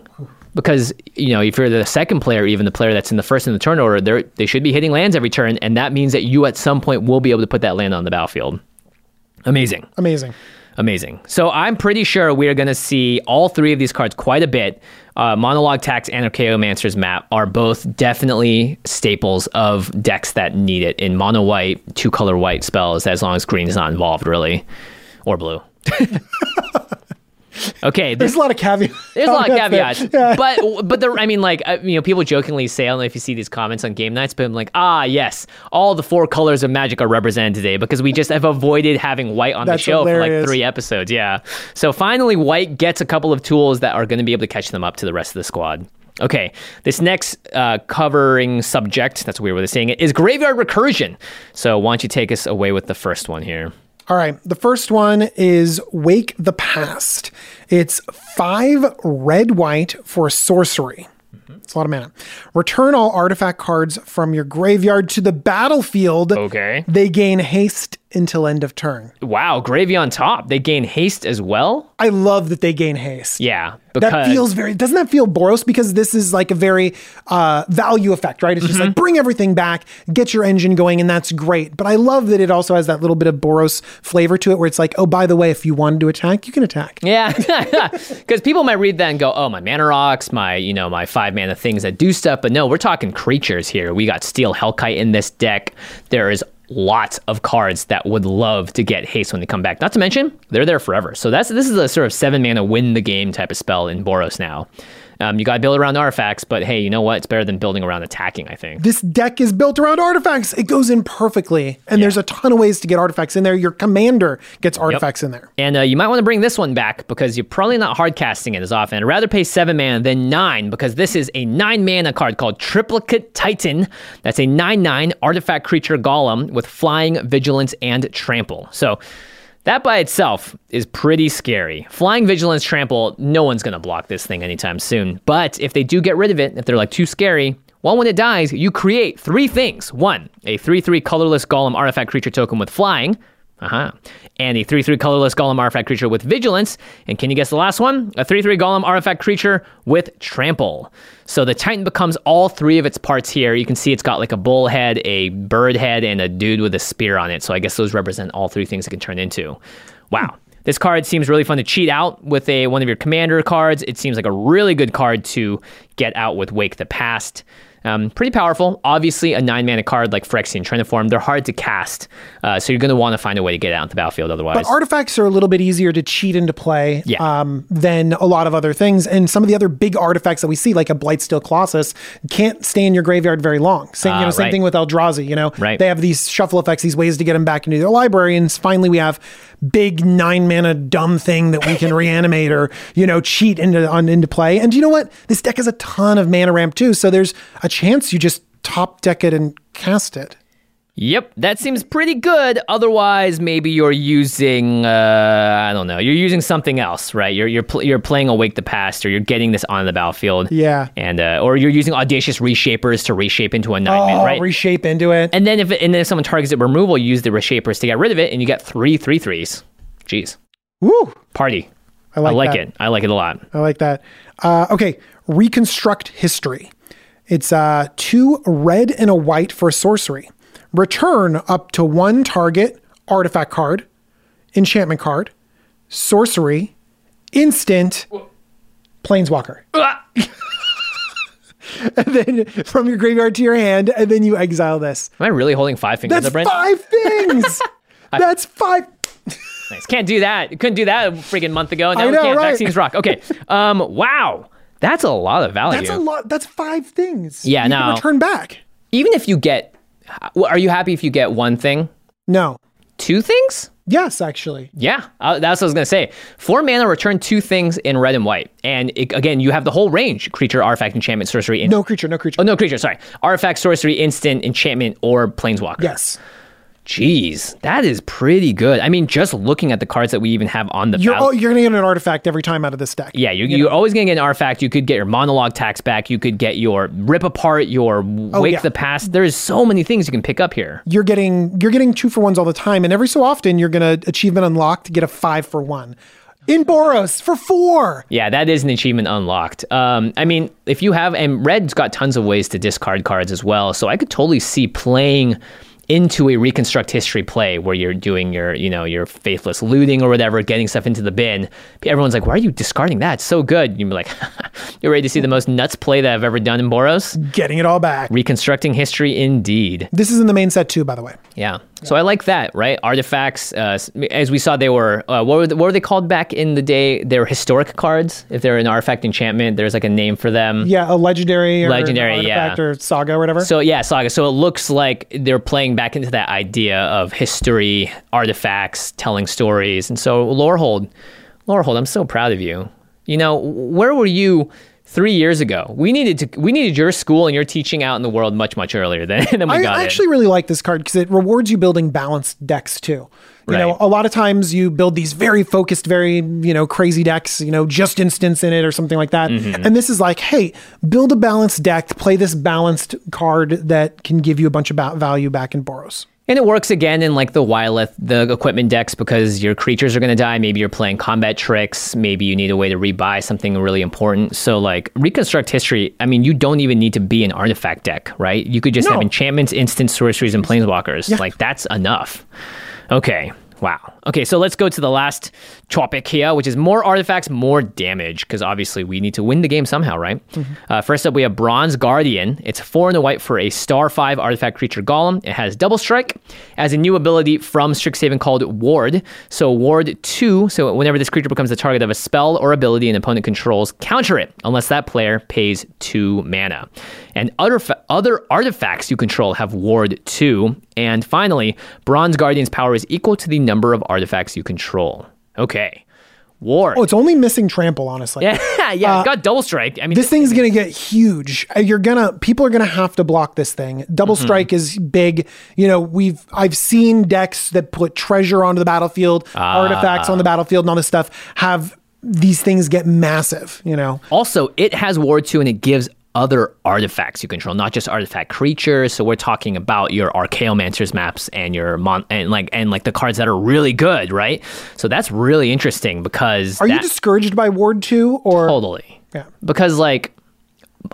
Because, you know, if you're the second player, even the player that's in the first in the turn order, they're, they should be hitting lands every turn. And that means that you at some point will be able to put that land on the battlefield. Amazing.
Amazing.
Amazing. So I'm pretty sure we are going to see all three of these cards quite a bit. Uh, Monologue Tax and Archaeomancer's map are both definitely staples of decks that need it in mono white, two color white spells, as long as green is not involved, really, or blue. okay, this
There's a lot of caveats.
there's a lot of caveats,
Yeah.
but but the I mean, like uh, you know, people jokingly say, I don't know if you see these comments on game nights, but I'm like, ah, yes, all the four colors of Magic are represented today because we just have avoided having white on
That's
the show for like three episodes. Yeah, so finally, white gets a couple of tools that are going to be able to catch them up to the rest of the squad. Okay, this next uh, covering subject, that's a weird way of saying it, is graveyard recursion. So why don't you take us away with the first one here?
All right. The first one is Wake the Past. It's five red white for sorcery. Mm-hmm. It's a lot of mana. Return all artifact cards from your graveyard to the battlefield.
Okay.
They gain haste until end of turn.
Wow, gravy on top. They gain haste as well.
I love that they gain haste.
Yeah, because
That feels very. Doesn't that feel Boros? Because this is like a very uh, value effect, right? It's just
Mm-hmm.
like bring everything back, get your engine going, and that's great. But I love that it also has that little bit of Boros flavor to it, where it's like, oh, by the way, if you wanted to attack, you can attack.
Yeah, because people might read that and go, "Oh, my mana rocks, my you know my five mana things that do stuff." But no, we're talking creatures here. We got Steel Hellkite in this deck. There is lots of cards that would love to get haste when they come back. Not to mention they're there forever. So that's this is a sort of seven mana win the game type of spell in Boros now. Um, you got to build around artifacts, but hey, you know what? It's better than building around attacking. I think.
This deck is built around artifacts. It goes in perfectly, and there's a ton of ways to get artifacts in there. Your commander gets artifacts in there.
And uh, you might want to bring this one back because you're probably not hard casting it as often. I'd rather pay seven mana than nine because this is a nine mana card called Triplicate Titan. That's a nine nine artifact creature golem with flying, vigilance, and trample. So that by itself is pretty scary. Flying, vigilance, trample. No one's gonna block this thing anytime soon. But if they do get rid of it, if they're like too scary. Well, when it dies, you create three things. One, a 3 3 colorless golem artifact creature token with flying. Uh-huh. And a 3 3 colorless golem artifact creature with vigilance. And can you guess the last one? A 3 3 golem artifact creature with trample. So the Titan becomes all three of its parts here. You can see it's got like a bull head, a bird head, and a dude with a spear on it. So I guess those represent all three things it can turn into. Wow. This card seems really fun to cheat out with a one of your commander cards. It seems like a really good card to get out with Wake the Past. Um, pretty powerful. Obviously, a nine mana card like Phyrexian Triniform, they're hard to cast. Uh, so you're going to want to find a way to get out on the battlefield otherwise.
But artifacts are a little bit easier to cheat into play
Yeah.
um, than a lot of other things. And some of the other big artifacts that we see, like a Blightsteel Colossus, can't stay in your graveyard very long. Same, you
Ah,
know, same
right.
thing with Eldrazi. You know,
Right.
they have these shuffle effects, these ways to get them back into their library. And finally, we have big nine mana dumb thing that we can reanimate or you know cheat into on into play. And you know what? This deck has a ton of mana ramp too, so there's a chance you just top deck it and cast it.
Yep, that seems pretty good. Otherwise, maybe you're using uh, I don't know, you're using something else, right? You're you're pl- you're playing Awake the Past, or you're getting this on the battlefield.
Yeah.
and uh, or you're using Audacious Reshapers to reshape into a nightmare,
Oh,
right?
reshape into it.
and then if it, and then if someone targets it removal, you use the reshapers to get rid of it, and you get three three threes. Jeez,
Woo!
party.
I like, that.
I like it. I like it a lot.
I like that. Uh, okay, reconstruct history. It's uh, two red and a white for sorcery. Return up to one target artifact card, enchantment card, sorcery, instant, planeswalker. and then from your graveyard to your hand, and then you exile this.
Am I really holding five fingers
That's
up,
five things. That's five.
Nice. Can't do that. Couldn't do that a freaking month ago. Now
I
we
know,
can't.
right?
Vaccines rock. Okay. Um. Wow. That's a lot of value.
That's a lot. That's five things.
Yeah,
you can return back.
Even if you get, are you happy if you get one thing,
No.
two things?
Yes, actually.
Yeah, uh, that's what I was gonna say. Four mana, return two things in red and white, and it, again, you have the whole range: creature, artifact, enchantment, sorcery. In-
No creature, no creature.
oh, no creature. Sorry, artifact, sorcery, instant, enchantment, or planeswalker.
Yes.
Jeez, that is pretty good. I mean, just looking at the cards that we even have on the
You're you're gonna get an artifact every time out of this deck.
Yeah, you're, you're always going to get an artifact. You could get your monologue tax back. You could get your rip apart, your wake
Oh, yeah.
the past. There's so many things you can pick up here.
You're getting you're getting two for ones all the time, and every so often you're gonna achievement unlock to get a five for one. In Boros for four.
Yeah, that is an achievement unlocked. Um, I mean, if you have, and Red's got tons of ways to discard cards as well. So I could totally see playing into a reconstruct history play where you're doing your, you know, your faithless looting or whatever, getting stuff into the bin. Everyone's like, why are you discarding that? It's so good. You're like, you're ready to see the most nuts play that I've ever done in Boros?
Getting it all back.
Reconstructing history indeed.
This is in the main set too, by the way.
Yeah. So I like that, right? Artifacts, uh, as we saw, they were uh, what were the, what were they called back in the day? They were historic cards. If they're an artifact enchantment, there's like a name for them.
Yeah, a legendary or
Legendary, yeah.
or saga or whatever.
So yeah, saga. So it looks like they're playing back into that idea of history, artifacts, telling stories, and so Lorehold, Lorehold, I'm so proud of you. You know, where were you? Three years ago, we needed to. We needed your school and your teaching out in the world much, much earlier than, than we
I
got it.
actually really like this card because it rewards you building balanced decks too. You know, a lot of times you build these very focused, very, you know, crazy decks, you know, just instance in it or something like that.
Mm-hmm.
And this is like, hey, build a balanced deck, play this balanced card that can give you a bunch of ba- value back in Boros.
And it works again in like the Wyleth, the equipment decks, because your creatures are going to die. Maybe you're playing combat tricks. Maybe you need a way to rebuy something really important. So, like, reconstruct history. I mean, you don't even need to be an artifact deck, right? You could just
No.
have enchantments, instant sorceries, and planeswalkers. Like, that's enough. Okay. Wow. Okay, so let's go to the last topic here, which is more artifacts, more damage, because obviously we need to win the game somehow, right? Uh, first up, we have Bronze Guardian. It's four and a white for a star five artifact creature golem. It has double strike as a new ability from Strixhaven called Ward. So Ward two. So whenever this creature becomes the target of a spell or ability an opponent controls, counter it unless that player pays two mana. And other fa- other artifacts you control have Ward two. And finally, Bronze Guardian's power is equal to the number of artifacts you control. Okay. War.
Oh, it's only missing trample, honestly.
yeah, yeah, it's got double strike. I mean,
This thing's gonna get huge. Uh, You're gonna people are gonna have to block this thing. Double
Mm-hmm.
strike is big. You know, we've I've seen decks that put treasure onto the battlefield,
Ah.
artifacts on the battlefield, and all this stuff have these things get massive. You know,
Also, it has Ward 2 and it gives other artifacts you control, not just artifact creatures. So we're talking about your Archaeomancer's maps and your mon and like and like the cards that are really good, right? So that's really interesting because
are you discouraged by Ward two or
totally
Yeah.
because like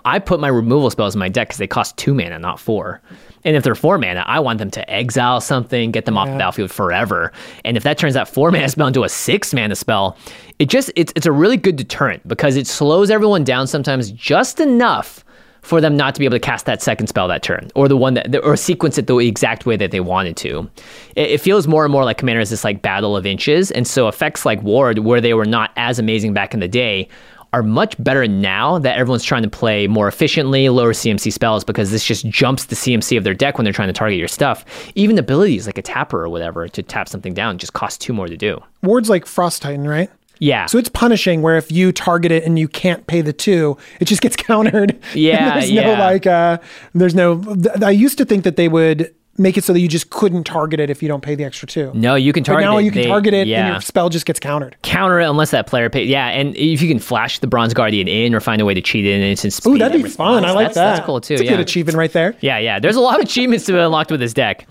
I put my removal spells in my deck because they cost two mana, not four. And if they're four mana, I want them to exile something, get them off the battlefield forever. And if that turns that four mana spell into a six mana spell, it just it's it's a really good deterrent because it slows everyone down sometimes just enough for them not to be able to cast that second spell that turn or the one that or sequence it the exact way that they wanted to. It, it feels more and more like Commander is this like battle of inches, and so effects like Ward, where they were not as amazing back in the day, are much better now that everyone's trying to play more efficiently, lower CMC spells, because this just jumps the CMC of their deck when they're trying to target your stuff. Even abilities like a tapper or whatever to tap something down just cost two more to do.
Ward's like Frost Titan, right?
Yeah.
So it's punishing where if you target it and you can't pay the two, it just gets countered.
Yeah,
there's no like uh there's no th- I used to think that they would make it so that you just couldn't target it if you don't pay the extra two.
no, you can
But
target
now
it.
you can
They-
target it
yeah.
and your spell just gets countered.
counter it unless that player pays. Yeah, and if you can flash the Bronze Guardian in or find a way to cheat it in instant speed.
Ooh, that'd
and
be fun. I like
that's,
that.
That's cool too.
It's a
yeah.
good achievement right there.
Yeah, yeah. There's a lot of achievements to be unlocked with this deck.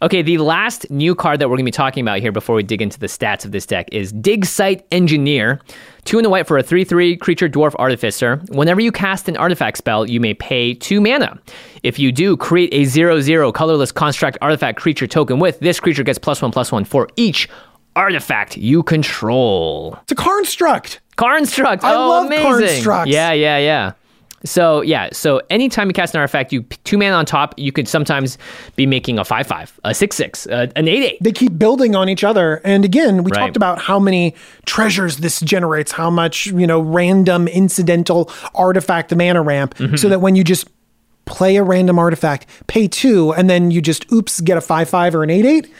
Okay, the last new card that we're going to be talking about here before we dig into the stats of this deck is Dig Site Engineer. Two in the white for a 3 3 creature dwarf artificer. Whenever you cast an artifact spell, you may pay two mana. If you do, create a 0 0 colorless construct artifact creature token with this creature gets plus one plus one for each artifact you control.
It's a Construct.
Karnstruct.
I
oh,
love
amazing.
Karnstructs.
Yeah, yeah, yeah. So yeah, so anytime you cast an artifact, you two mana on top. You could sometimes be making a five five, a six six, uh, an eight eight.
They keep building on each other. And again, we
Right.
talked about how many treasures this generates, how much, you know, random incidental artifact mana ramp,
Mm-hmm.
so that when you just play a random artifact, pay two, and then you just oops, get a five five or an eight eight.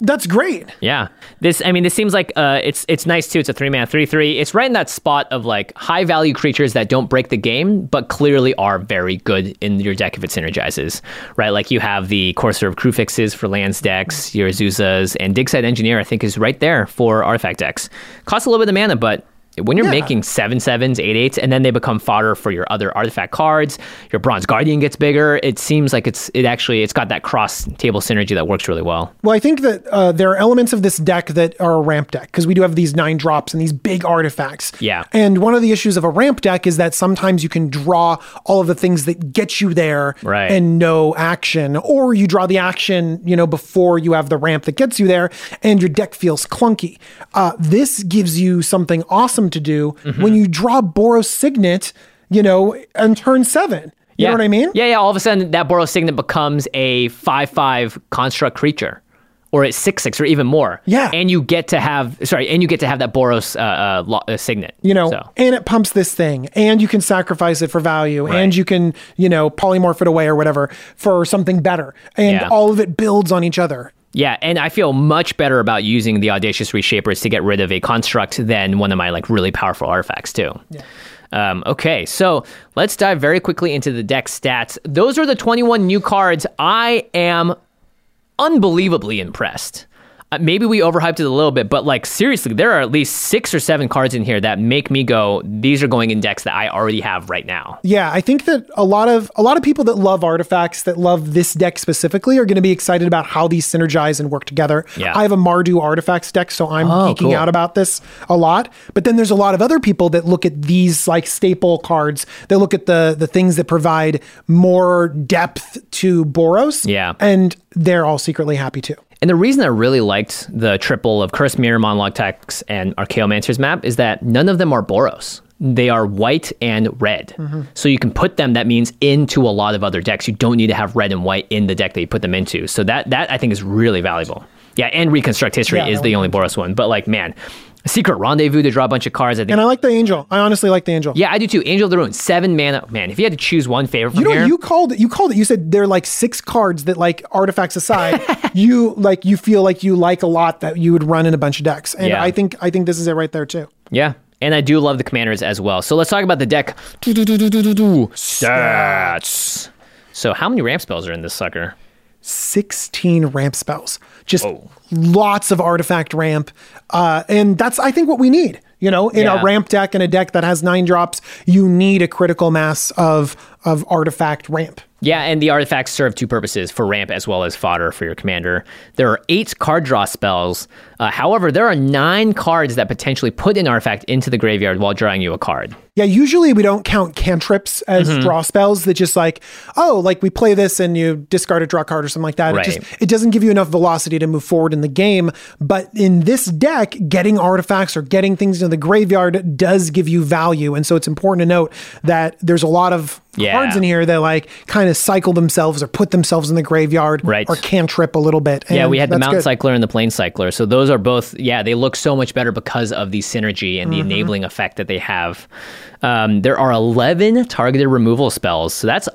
That's great.
Yeah, this. I mean, this seems like uh, it's it's nice too. It's a three man three three. It's right in that spot of like high value creatures that don't break the game, but clearly are very good in your deck if it synergizes. Right, like you have the Courser of Kruphix for lands decks, your Azusas, and Digsite Engineer. I think is right there for artifact decks. Costs a little bit of mana, but when you're
Yeah.
making seven sevens, eight eights, and then they become fodder for your other artifact cards, your Bronze Guardian gets bigger. It seems like it's it actually it's got that cross table synergy that works really well.
Well, I think that uh, there are elements of this deck that are a ramp deck because we do have these nine drops and these big artifacts.
Yeah.
And one of the issues of a ramp deck is that sometimes you can draw all of the things that get you there
Right.
and no action, or you draw the action, you know, before you have the ramp that gets you there, and your deck feels clunky. Uh, this gives you something awesome to do
Mm-hmm.
when you draw Boros Signet, you know, and turn seven. You know what I mean?
Yeah, yeah. All of a sudden, that Boros Signet becomes a five-five construct creature, or it's six-six, or even more.
Yeah.
and you get to have sorry, and you get to have that Boros uh, uh, lo- uh, Signet.
you know,
so.
and it pumps this thing, and you can sacrifice it for value, and you can, you know, polymorph it away or whatever for something better, and
Yeah.
all of it builds on each other.
Yeah, and I feel much better about using the audacious reshapers to get rid of a construct than one of my like really powerful artifacts too. Um, okay, so let's dive very quickly into the deck stats. Those are the 21 new cards. I am unbelievably impressed. Uh, maybe we overhyped it a little bit, but like seriously, there are at least six or seven cards in here that make me go, these are going in decks that I already have right now.
Yeah, I think that a lot of a lot of people that love artifacts that love this deck specifically are going to be excited about how these synergize and work together.
Yeah.
I have a Mardu artifacts deck, so I'm
Oh,
geeking
cool.
out about this a lot. But then there's a lot of other people that look at these like staple cards. They look at the the things that provide more depth to Boros.
Yeah.
and they're all secretly happy too.
And the reason I really liked the triple of Cursed Mirror, Monologue Tax, and Archaeomancer's map is that none of them are Boros. They are white and red. So you can put them, that means, into a lot of other decks. You don't need to have red and white in the deck that you put them into. So that, that I think is really valuable. Yeah, and Reconstruct History
Yeah,
is the only Boros one. But like, man, Secret Rendezvous to draw a bunch of cards. I think.
And I like the angel. I honestly like the angel.
yeah, I do too. Angel of the Ruin, seven mana. Man, if you had to choose one favorite from
You know,
here,
you called it. You called it. You said they're like six cards that, like artifacts aside, you like you feel like you like a lot that you would run in a bunch of decks, and
Yeah.
I think I think this is it right there too.
Yeah. And I do love the commanders as well. So let's talk about the deck. Stats. So how many ramp spells are in this sucker?
16 ramp spells. Just lots of artifact ramp. Uh, and that's, I think, what we need. You know, in
Yeah.
a ramp deck and a deck that has nine drops, you need a critical mass of of artifact ramp.
Yeah, and the artifacts serve two purposes for ramp as well as fodder for your commander. There are eight card draw spells. Uh, however, there are nine cards that potentially put an artifact into the graveyard while drawing you a card.
Yeah, usually we don't count cantrips as
Mm-hmm.
draw spells that just like, oh, like we play this and you discard a draw card or something like that.
Right.
It just it doesn't give you enough velocity to move forward in the game. But in this deck, getting artifacts or getting things into the graveyard does give you value. And so it's important to note that there's a lot of
Yeah.
cards in here that like kind of cycle themselves or put themselves in the graveyard
Right.
or cantrip a little bit.
Yeah, we had the
that's
Mount
good.
Cycler and the Plane Cycler. So those are both, yeah, they look so much better because of the synergy and the
Mm-hmm.
enabling effect that they have. Um, there are 11 targeted removal spells. So that's,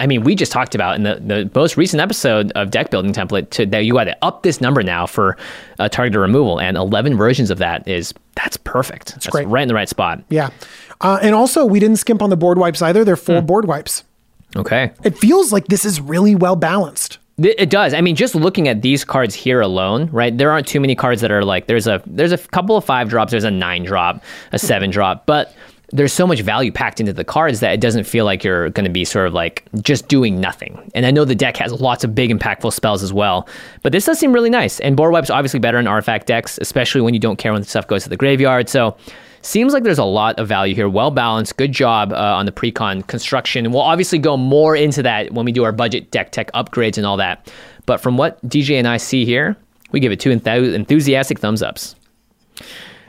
I mean, we just talked about in the, the most recent episode of deck building template to, that you got to up this number now for uh, targeted removal. And 11 versions of that is, that's perfect. That's,
great.
right in the right spot.
Yeah. Uh, and also, we didn't skimp on the board wipes either. They're
Hmm.
four board wipes.
Okay.
It feels like this is really well balanced.
It does. I mean, just looking at these cards here alone, right? There aren't too many cards that are like there's a there's a couple of five drops, there's a nine drop, a seven drop, but there's so much value packed into the cards that it doesn't feel like you're going to be sort of like just doing nothing. And I know the deck has lots of big impactful spells as well, but this does seem really nice. And board wipes obviously better in artifact decks, especially when you don't care when stuff goes to the graveyard. So Seems like there's a lot of value here. Well balanced. Good job uh, on the pre-con construction. We'll obviously go more into that when we do our budget deck tech upgrades and all that. But from what DJ and I see here, we give it two enthu- enthusiastic thumbs ups.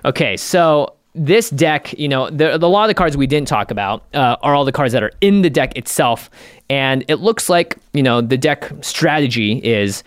Okay, so this deck, you know, the, the, a lot of the cards we didn't talk about uh, are all the cards that are in the deck itself. And it looks like, you know, the deck strategy is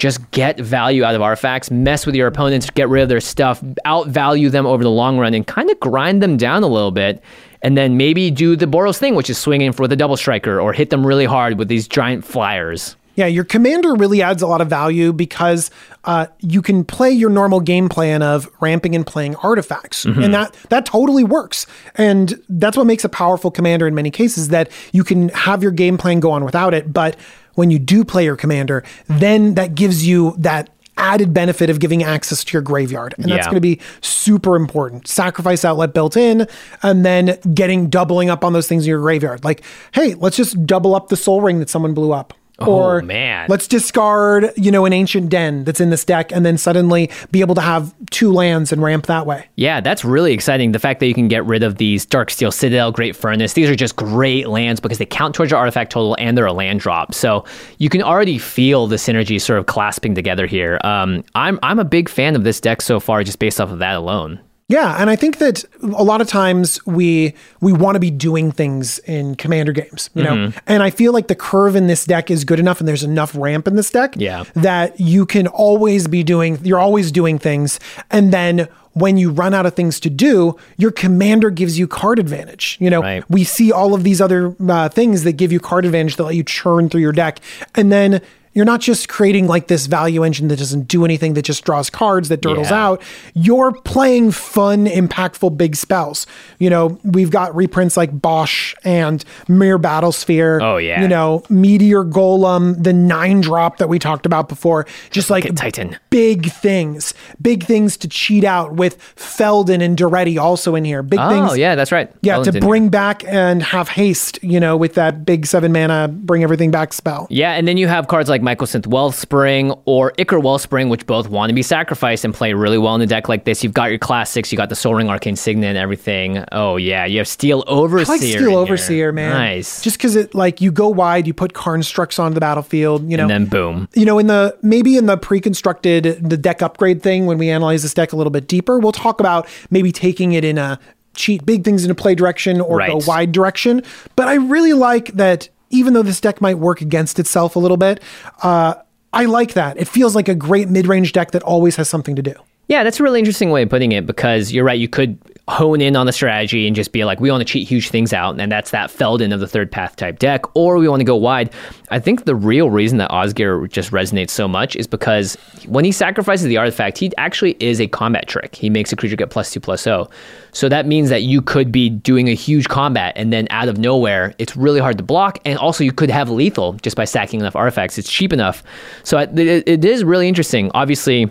just get value out of artifacts, mess with your opponents, get rid of their stuff, outvalue them over the long run, and kind of grind them down a little bit. And then maybe do the Boros thing, which is swinging for the double striker or hit them really hard with these giant flyers.
Yeah, your commander really adds a lot of value because uh, you can play your normal game plan of ramping and playing artifacts, and that that totally works. And that's what makes a powerful commander in many cases that you can have your game plan go on without it, but when you do play your commander, then that gives you that added benefit of giving access to your graveyard. And that's
Yeah.
going to be super important. Sacrifice outlet built in, and then getting doubling up on those things in your graveyard. Like, hey, let's just double up the sol ring that someone blew up. Or
Oh, man.
let's discard, you know, an ancient den that's in this deck and then suddenly be able to have two lands and ramp that way.
Yeah, that's really exciting. The fact that you can get rid of these Darksteel Citadel, Great Furnace, these are just great lands because they count towards your artifact total and they're a land drop. So you can already feel the synergy sort of clasping together here. Um, I'm I'm a big fan of this deck so far, just based off of that alone.
Yeah, and I think that a lot of times we we want to be doing things in commander games, you know.
Mm-hmm.
And I feel like the curve in this deck is good enough and there's enough ramp in this deck
Yeah.
that you can always be doing you're always doing things and then when you run out of things to do, your commander gives you card advantage. You know,
Right.
we see all of these other uh, things that give you card advantage that let you churn through your deck. And then you're not just creating like this value engine that doesn't do anything, that just draws cards, that dirtles
Yeah.
out. You're playing fun, impactful big spells. You know, we've got reprints like Bosh and Myr Battlesphere.
Oh, yeah.
You know, Meteor Golem, the nine drop that we talked about before. Just like
Titan.
big things, big things to cheat out with Feldon and Daretti also in here. Big
Oh,
things.
Oh, yeah, that's right.
Yeah,
Ellen's
to bring back and have haste, you know, with that big seven mana, bring everything back spell.
Yeah, and then you have cards like Mycosynth Wellspring or Ichor Wellspring, which both want to be sacrificed and play really well in a deck like this. You've got your classics, you got the Sol Ring Arcane Signet and everything. Oh yeah, you have Steel Overseer.
I like Steel
here.
Overseer, man.
Nice.
Just because it like you go wide, you put Karnstructs on the battlefield, you know.
and then boom.
you know, in the maybe in the pre-constructed the deck upgrade thing, when we analyze this deck a little bit deeper, we'll talk about maybe taking it in a cheat big things into play direction or go wide direction. But I really like that even though this deck might work against itself a little bit, uh, I like that. It feels like a great mid-range deck that always has something to do.
Yeah, that's a really interesting way of putting it because you're right. You could hone in on the strategy and just be like, we want to cheat huge things out, and that's that Feldon of the third path type deck, or we want to go wide. I think the real reason that Osgir just resonates so much is because when he sacrifices the artifact, he actually is a combat trick. He makes a creature get plus two plus O. So that means that you could be doing a huge combat, and then out of nowhere, it's really hard to block, and also you could have lethal just by sacking enough artifacts. It's cheap enough. So it is really interesting. Obviously,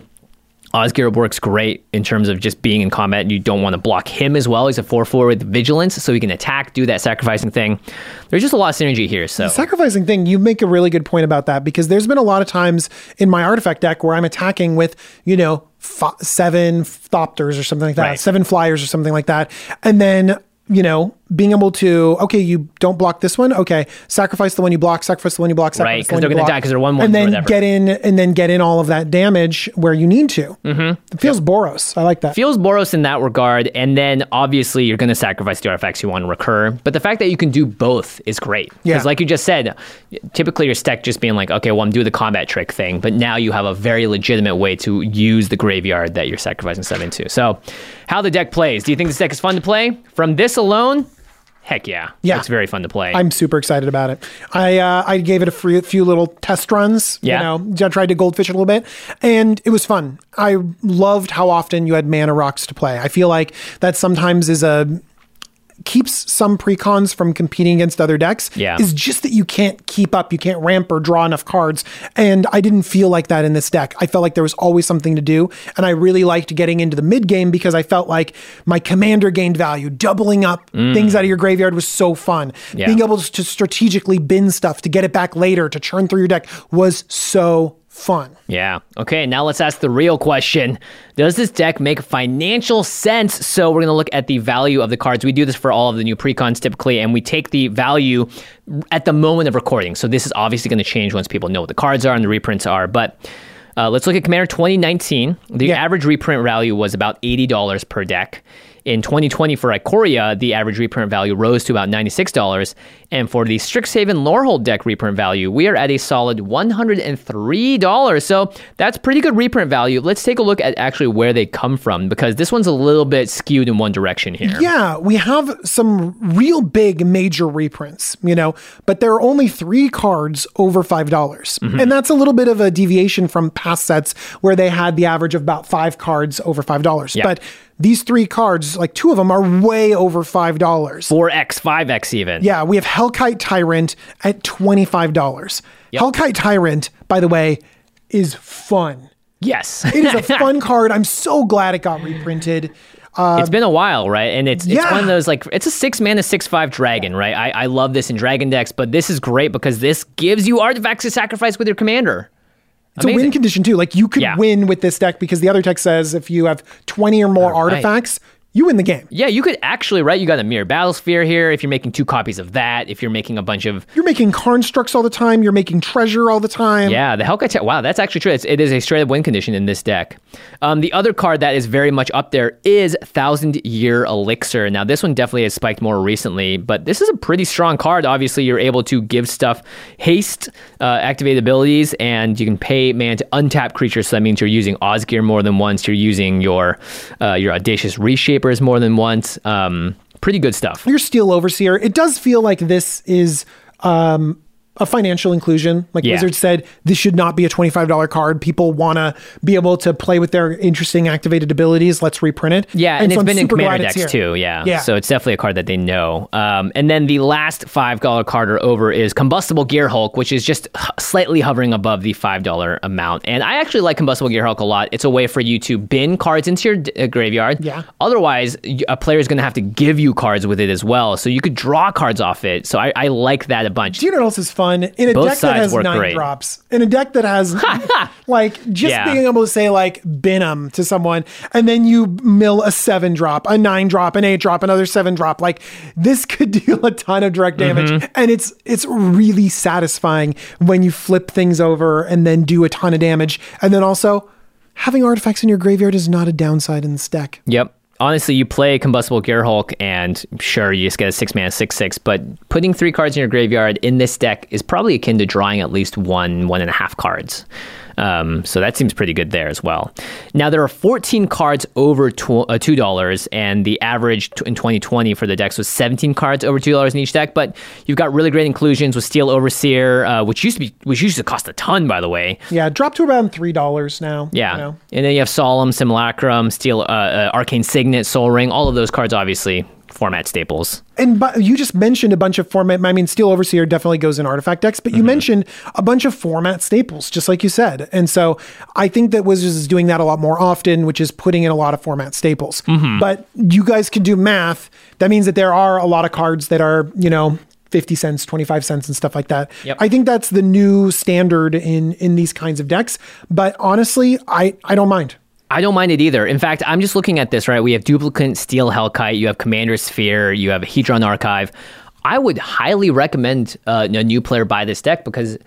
Osgir works great in terms of just being in combat. And you don't want to block him as well. He's a 4 4 with vigilance, so he can attack, do that sacrificing thing. There's just a lot of synergy here. So,
sacrificing thing, you make a really good point about that because there's been a lot of times in my artifact deck where I'm attacking with, you know, f- seven thopters or something like that,
Right.
seven flyers or something like that. And then, you know, being able to, okay, you don't block this one. Okay. Sacrifice the one you block, sacrifice the one you block, sacrifice
Right,
the
'cause
one
they're gonna
block,
die 'cause they're one ones
And then get in and then get in all of that damage where you need to. Mm-hmm. It feels Boros. I like that.
feels Boros in that regard. And then obviously you're going to sacrifice the artifacts you want to recur. But the fact that you can do both is great.
Yeah.
Because, like you just said, typically your stack just being like, okay, well, I'm doing the combat trick thing. But now you have a very legitimate way to use the graveyard that you're sacrificing stuff into. So, how the deck plays. Do you think this deck is fun to play? From this alone, heck yeah.
Yeah.
It's very fun to play.
I'm super excited about it. I uh, I gave it a free, few little test runs.
Yeah.
You know, I tried to goldfish it a little bit, and it was fun. I loved how often you had mana rocks to play. I feel like that sometimes is a keeps some precons from competing against other decks
Yeah.
is just that you can't keep up you can't ramp or draw enough cards. And i didn't feel like that in this deck. I felt like there was always something to do. And i really liked getting into the mid game because i felt like my commander gained value. Doubling up mm. things out of your graveyard was so fun.
Yeah.
being able to strategically bin stuff to get it back later to churn through your deck was so fun
Yeah. Okay, now let's ask the real question. Does this deck make financial sense? So we're going to look at the value of the cards. We do this for all of the new precons typically, and we take the value at the moment of recording. So this is obviously going to change once people know what the cards are and the reprints are. But uh, let's look at Commander 2019. The
Yeah.
average reprint value was about $80 per deck. In 2020 for Ikoria, the average reprint value rose to about $96. And for the Strixhaven Lorehold deck reprint value, we are at a solid $103. So that's pretty good reprint value. Let's take a look at actually where they come from because this one's a little bit skewed in one direction here.
Yeah, we have some real big major reprints, you know, but there are only three cards over 5. dollars
Mm-hmm.
And that's a little bit of a deviation from past sets where they had the average of about five cards over $5.
Yeah.
But these three cards, like two of them, are way over $5.
4x, 5x even.
Yeah, we have Hellkite Tyrant at $25.
Yep.
Hellkite Tyrant, by the way, is fun.
Yes.
It is a fun card. I'm so glad it got reprinted.
Uh, it's been a while, right? And it's it's
yeah.
one of those like it's a six mana six five dragon, right? I, I love this in dragon decks, but this is great because this gives you artifacts to sacrifice with your commander.
It's a win condition too. Like you could
Yeah.
win with this deck because the other text says if you have 20 or more
All right.
You win the game.
Yeah, you could actually, right? You got a Myr battle sphere here. If you're making two copies of that, if you're making a bunch of
You're making constructs all the time. You're making treasure all the time.
Yeah, the Hellkite. Ta- wow, that's actually true. It's, it is a straight up win condition in this deck. Um, the other card that is very much up there is Thousand Year Elixir. Now, this one definitely has spiked more recently, but this is a pretty strong card. Obviously, you're able to give stuff haste, uh, activate abilities, and you can pay man to untap creatures. So that means you're using Osgir more than once. You're using your uh, your Audacious Reshapers more than once. Um, pretty good stuff.
Your Steel Overseer. It does feel like this is um, a financial inclusion. Like
Yeah.
Wizard said, this should not be a $25 card. People want to be able to play with their interesting activated abilities. Let's reprint it.
Yeah, and,
so
it's
I'm
been in commander decks too. Yeah.
Yeah.
So it's definitely a card that they know. Um, and then the last five dollar card or over is Combustible Gear Hulk, which is just slightly hovering above the five dollar amount. And I actually like Combustible Gear Hulk a lot. It's a way for you to bin cards into your d- uh, graveyard.
Yeah.
Otherwise, a player is going to have to give you cards with it as well. So you could draw cards off it. So I, I like that a bunch.
Do you know what else is fun? In a
Both
deck that has nine
great.
drops, in a deck that has like just
Yeah.
being able to say like bin 'em to someone, and then you mill a seven drop, a nine drop, an eight drop, another seven drop. Like this could deal a ton of direct damage,
Mm-hmm.
and it's it's really satisfying when you flip things over and then do a ton of damage, and then also having artifacts in your graveyard is not a downside in this deck.
Yep. Honestly, you play Combustible Gear Hulk, and sure, you just get a six mana, six six. But putting three cards in your graveyard in this deck is probably akin to drawing at least one, one and a half cards. Um, so that seems pretty good there as well. Now there are 14 cards over tw- uh, two dollars, and the average t- in 2020 for the decks was 17 cards over two dollars in each deck. But you've got really great inclusions with Steel Overseer, uh, which used to be, which used to cost a ton, by the way.
Yeah, drop to around three dollars now.
Yeah.
you know?
And then you have Solemn, Simulacrum, Steel, uh, uh, Arcane Signet, Sol Ring, all of those cards, obviously, format staples.
And but you just mentioned a bunch of format. I mean, Steel Overseer definitely goes in artifact decks, but you mm-hmm. mentioned a bunch of format staples, just like you said. And so I think that Wizards is doing that a lot more often, which is putting in a lot of format staples. Mm-hmm. But you guys can do math. That means that there are a lot of cards that are, you know, 50 cents, 25 cents and stuff like that.
Yep.
I think that's the new standard in in these kinds of decks. But honestly, I I don't mind.
I don't mind it either. In fact, I'm just looking at this, right? We have Duplicant Steel Hellkite, you have Commander Sphere, you have Hedron Archive. I would highly recommend uh, a new player buy this deck because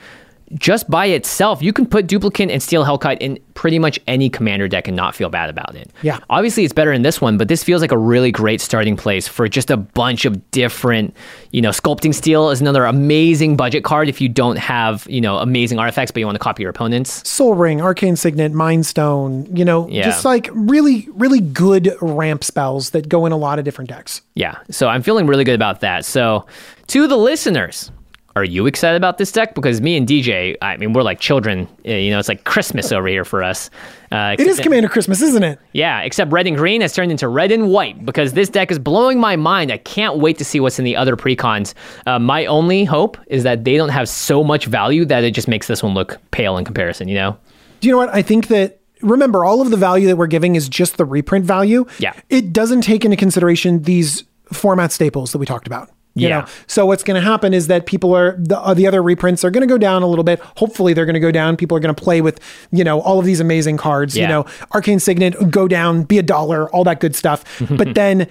just by itself, you can put Duplicant and Steel Hellkite in pretty much any commander deck and not feel bad about it.
Yeah.
Obviously, it's better in this one, but this feels like a really great starting place for just a bunch of different, you know, Sculpting Steel is another amazing budget card if you don't have, you know, amazing artifacts, but you want to copy your opponents.
Sol Ring, Arcane Signet, Mind Stone, you know,
Yeah.
just like really, really good ramp spells that go in a lot of different decks.
Yeah. So I'm feeling really good about that. So to the listeners, are you excited about this deck? Because me and DJ, I mean, we're like children. Uh, You know, it's like Christmas over here for us. Uh,
It is Commander Christmas, isn't it?
Yeah, except red and green has turned into red and white because this deck is blowing my mind. I can't wait to see what's in the other precons. Uh, my only hope is that they don't have so much value that it just makes this one look pale in comparison, you know?
Do you know what? I think that remember all of the value that we're giving is just the reprint value.
Yeah.
It doesn't take into consideration these format staples that we talked about. You
Yeah.
know, so what's going to happen is that people are the uh, the other reprints are going to go down a little bit. Hopefully, they're going to go down. People are going to play with you know all of these amazing cards.
Yeah.
You know, Arcane Signet go down, be a dollar, all that good stuff. but then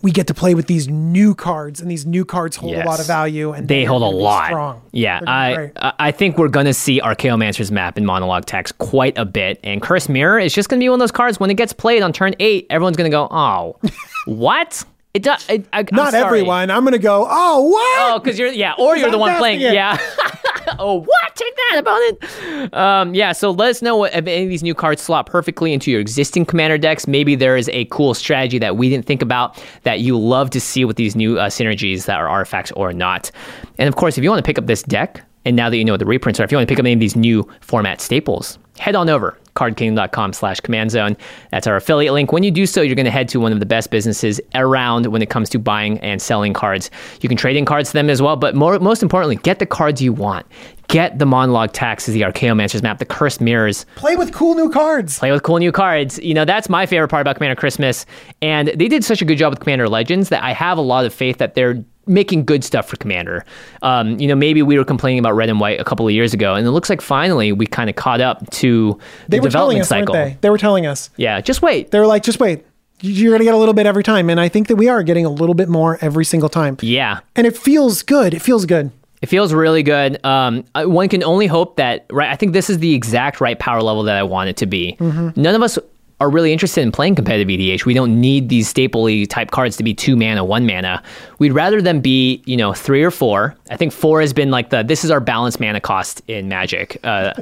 we get to play with these new cards, and these new cards hold
Yes.
a lot of value, and
They hold a lot.
Strong.
Yeah,
They're gonna be
I. I- I think we're gonna see Archaeomancer's map in monologue tax quite a bit, and Cursed Mirror is just gonna be one of those cards when it gets played on turn eight, everyone's gonna go, oh, what? It does. It, I,
Not
sorry.
everyone. I'm gonna go. Oh, what?
Oh, because you're yeah, or you're the one playing.
it.
Yeah. oh, what? Take that, opponent. Um, yeah. So let us know what, if any of these new cards slot perfectly into your existing commander decks. Maybe there is a cool strategy that we didn't think about that you love to see with these new uh, synergies that are artifacts or not. And of course, if you want to pick up this deck, and now that you know what the reprints are, if you want to pick up any of these new format staples, head on over cardking.com slash command zone. That's our affiliate link. When you do so, you're going to head to one of the best businesses around when it comes to buying and selling cards. You can trade in cards to them as well, but more, most importantly, get the cards you want. Get the monologue taxes, the Archaeomancer's map, the cursed mirrors,
Play with cool new cards.
play with cool new cards. You know, that's my favorite part about Commander Christmas. And they did such a good job with Commander Legends that I have a lot of faith that they're making good stuff for Commander. Um, you know, maybe we were complaining about red and white a couple of years ago, and it looks like finally we kind of caught up to
They
the
were telling
development
us,
cycle.
weren't they? They were telling us.
Yeah, just wait.
They were like, just wait. You're gonna get a little bit every time, and I think that we are getting a little bit more every single time.
Yeah.
And it feels good. It feels good.
It feels really good. Um, one can only hope that, right? I think this is the exact right power level that I want it to be. None of us are really interested in playing competitive EDH. We don't need these stapley type cards to be two mana, one mana. We'd rather them be, you know, three or four. I think four has been like the this is our balanced mana cost in Magic. Uh,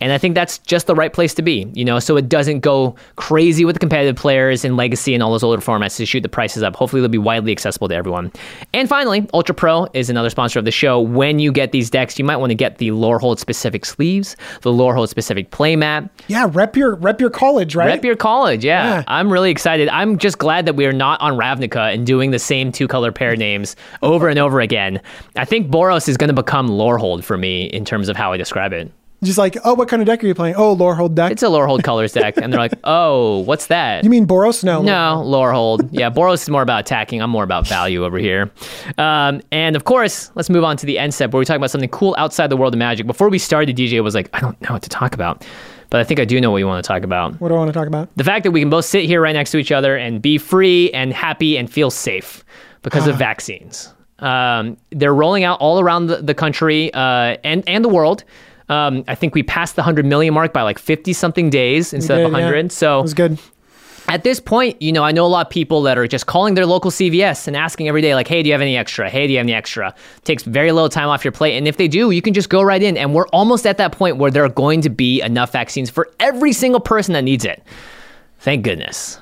and I think that's just the right place to be, you know, so it doesn't go crazy with the competitive players in Legacy and all those older formats to shoot the prices up. Hopefully, they'll be widely accessible to everyone. And finally, Ultra Pro is another sponsor of the show. When you get these decks, you might want to get the Lorehold specific sleeves, the Lorehold specific playmat,
Yeah, rep your rep your college, right?
Rep your college, yeah.
Yeah.
I'm really excited. I'm just glad that we are not on Ravnica and doing the same two color pair names over and over again. I think Boros is going to become Lorehold for me in terms of how I describe it.
Just like, oh, what kind of deck are you playing? Oh, Lorehold deck.
It's a Lorehold colors deck, and they're like, oh, what's that?
you mean Boros? No.
No, Lorehold. Yeah, Boros is more about attacking. I'm more about value over here. Um, and of course, let's move on to the end step where we talk about something cool outside the world of magic. Before we started, DJ was like, I don't know what to talk about, but I think I do know what you want to talk about.
What do I want to talk about?
The fact that we can both sit here right next to each other and be free and happy and feel safe because
Ah.
of vaccines. Um, they're rolling out all around the, the country uh, and, and the world. Um, I think we passed the 100 million mark by like 50 something days instead
did,
of
yeah.
100. So
It was good.
At this point, you know, I know a lot of people that are just calling their local CVS and asking every day, like, hey, do you have any extra? Hey, do you have any extra? takes very little time off your plate. And if they do, you can just go right in. And we're almost at that point where there are going to be enough vaccines for every single person that needs it. Thank goodness.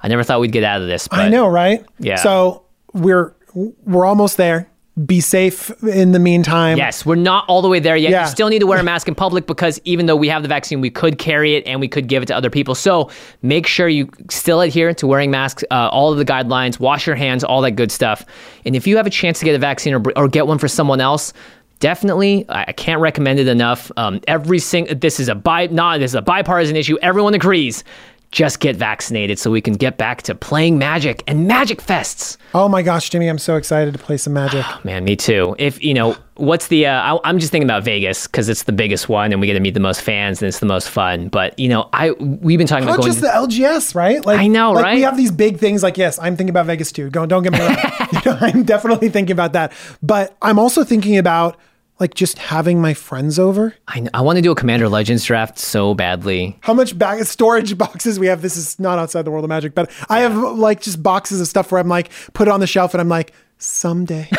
I never thought we'd get out of this. But
I know, right?
Yeah.
So we're we're almost there. Be safe in the meantime.
Yes, we're not all the way there yet.
Yeah.
You still need to wear a mask in public because even though we have the vaccine, we could carry it and we could give it to other people. So make sure you still adhere to wearing masks, uh, all of the guidelines, wash your hands, all that good stuff. And if you have a chance to get a vaccine or, or get one for someone else, definitely I can't recommend it enough. Um, every single this is a bi not this is a bipartisan issue. Everyone agrees. Just get vaccinated so we can get back to playing Magic and Magic fests.
Oh my gosh, Jimmy, I'm so excited to play some Magic.
Man, me too. If you know, what's the? Uh, I, I'm just thinking about Vegas because it's the biggest one, and we get to meet the most fans, and it's the most fun. But you know, I we've been talking
Not
about going.
just the LGS, right? Like
I know,
like
right?
We have these big things. Like, yes, I'm thinking about Vegas too. Don't don't get me wrong. You know, I'm definitely thinking about that. But I'm also thinking about like just having my friends over.
I, I want to do a Commander Legends draft so badly.
How much back storage boxes we have? This is not outside the world of magic, but I have like just boxes of stuff where I'm like put it on the shelf and I'm like someday.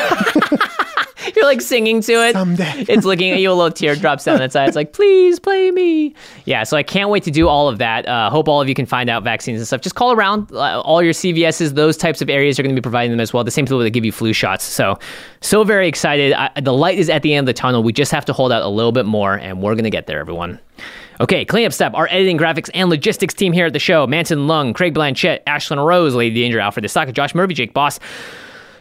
You're like singing to it.
Someday.
It's looking at you, a little tear drops down its eye. It's like, please play me. Yeah, so I can't wait to do all of that. Uh, hope all of you can find out vaccines and stuff. Just call around uh, all your CVSs. Those types of areas are going to be providing them as well. The same people that give you flu shots. So, so very excited. I, the light is at the end of the tunnel. We just have to hold out a little bit more, and we're going to get there, everyone. Okay, cleanup step. Our editing, graphics, and logistics team here at the show Manson Lung, Craig Blanchett, Ashlyn Rose, Lady Danger, Alfred Estaka, Josh Murphy, Jake Boss,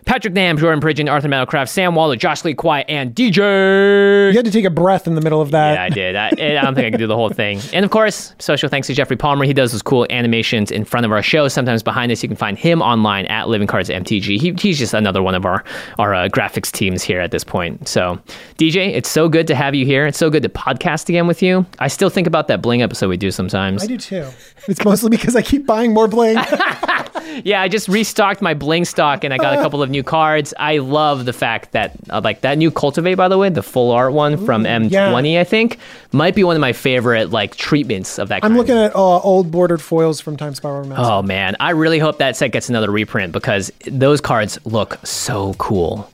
Patrick Nam, Jordan Pridgeon, Arthur Meadowcraft, Sam Waller, Josh Lee Kwai, and DJ.
You had to take a breath in the middle of that.
Yeah, I did. I, I don't think I could do the whole thing. And of course, special thanks to Jeffrey Palmer. He does those cool animations in front of our show, sometimes behind us. You can find him online at Living Cards MTG. He, he's just another one of our our uh, graphics teams here at this point. So, DJ, it's so good to have you here. It's so good to podcast again with you. I still think about that Bling episode we do sometimes.
I do too. It's mostly because I keep buying more bling.
yeah, I just restocked my bling stock and I got a couple of new cards. I love the fact that uh, like that new cultivate by the way, the full art one from M20
yeah.
I think, might be one of my favorite like treatments of that
I'm looking at uh, old bordered foils from Time Spiral Remastered.
Oh man, I really hope that set gets another reprint because those cards look so cool.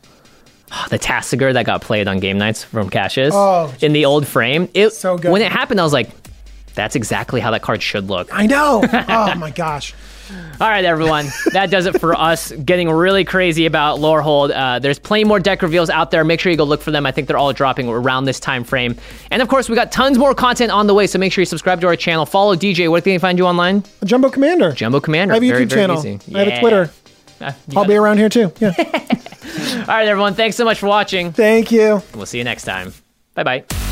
The Tasigur that got played on Game Knights from Cassius
Oh,
in the old frame. It,
So good.
When it happened, I was like, that's exactly how that card should look.
I know. oh my gosh.
All right, everyone. That does it for us getting really crazy about Lorehold. Uh, there's plenty more deck reveals out there. Make sure you go look for them. I think they're all dropping around this time frame. And of course, we got tons more content on the way. So make sure you subscribe to our channel. Follow DJ. Where can they find you online?
Jumbo Commander.
Jumbo Commander.
I have a YouTube
very
channel.
easy.
I have a Twitter.
Uh,
I'll be
it.
around here too. Yeah.
All right, everyone. Thanks so much for watching.
Thank you.
We'll see you next time. Bye bye.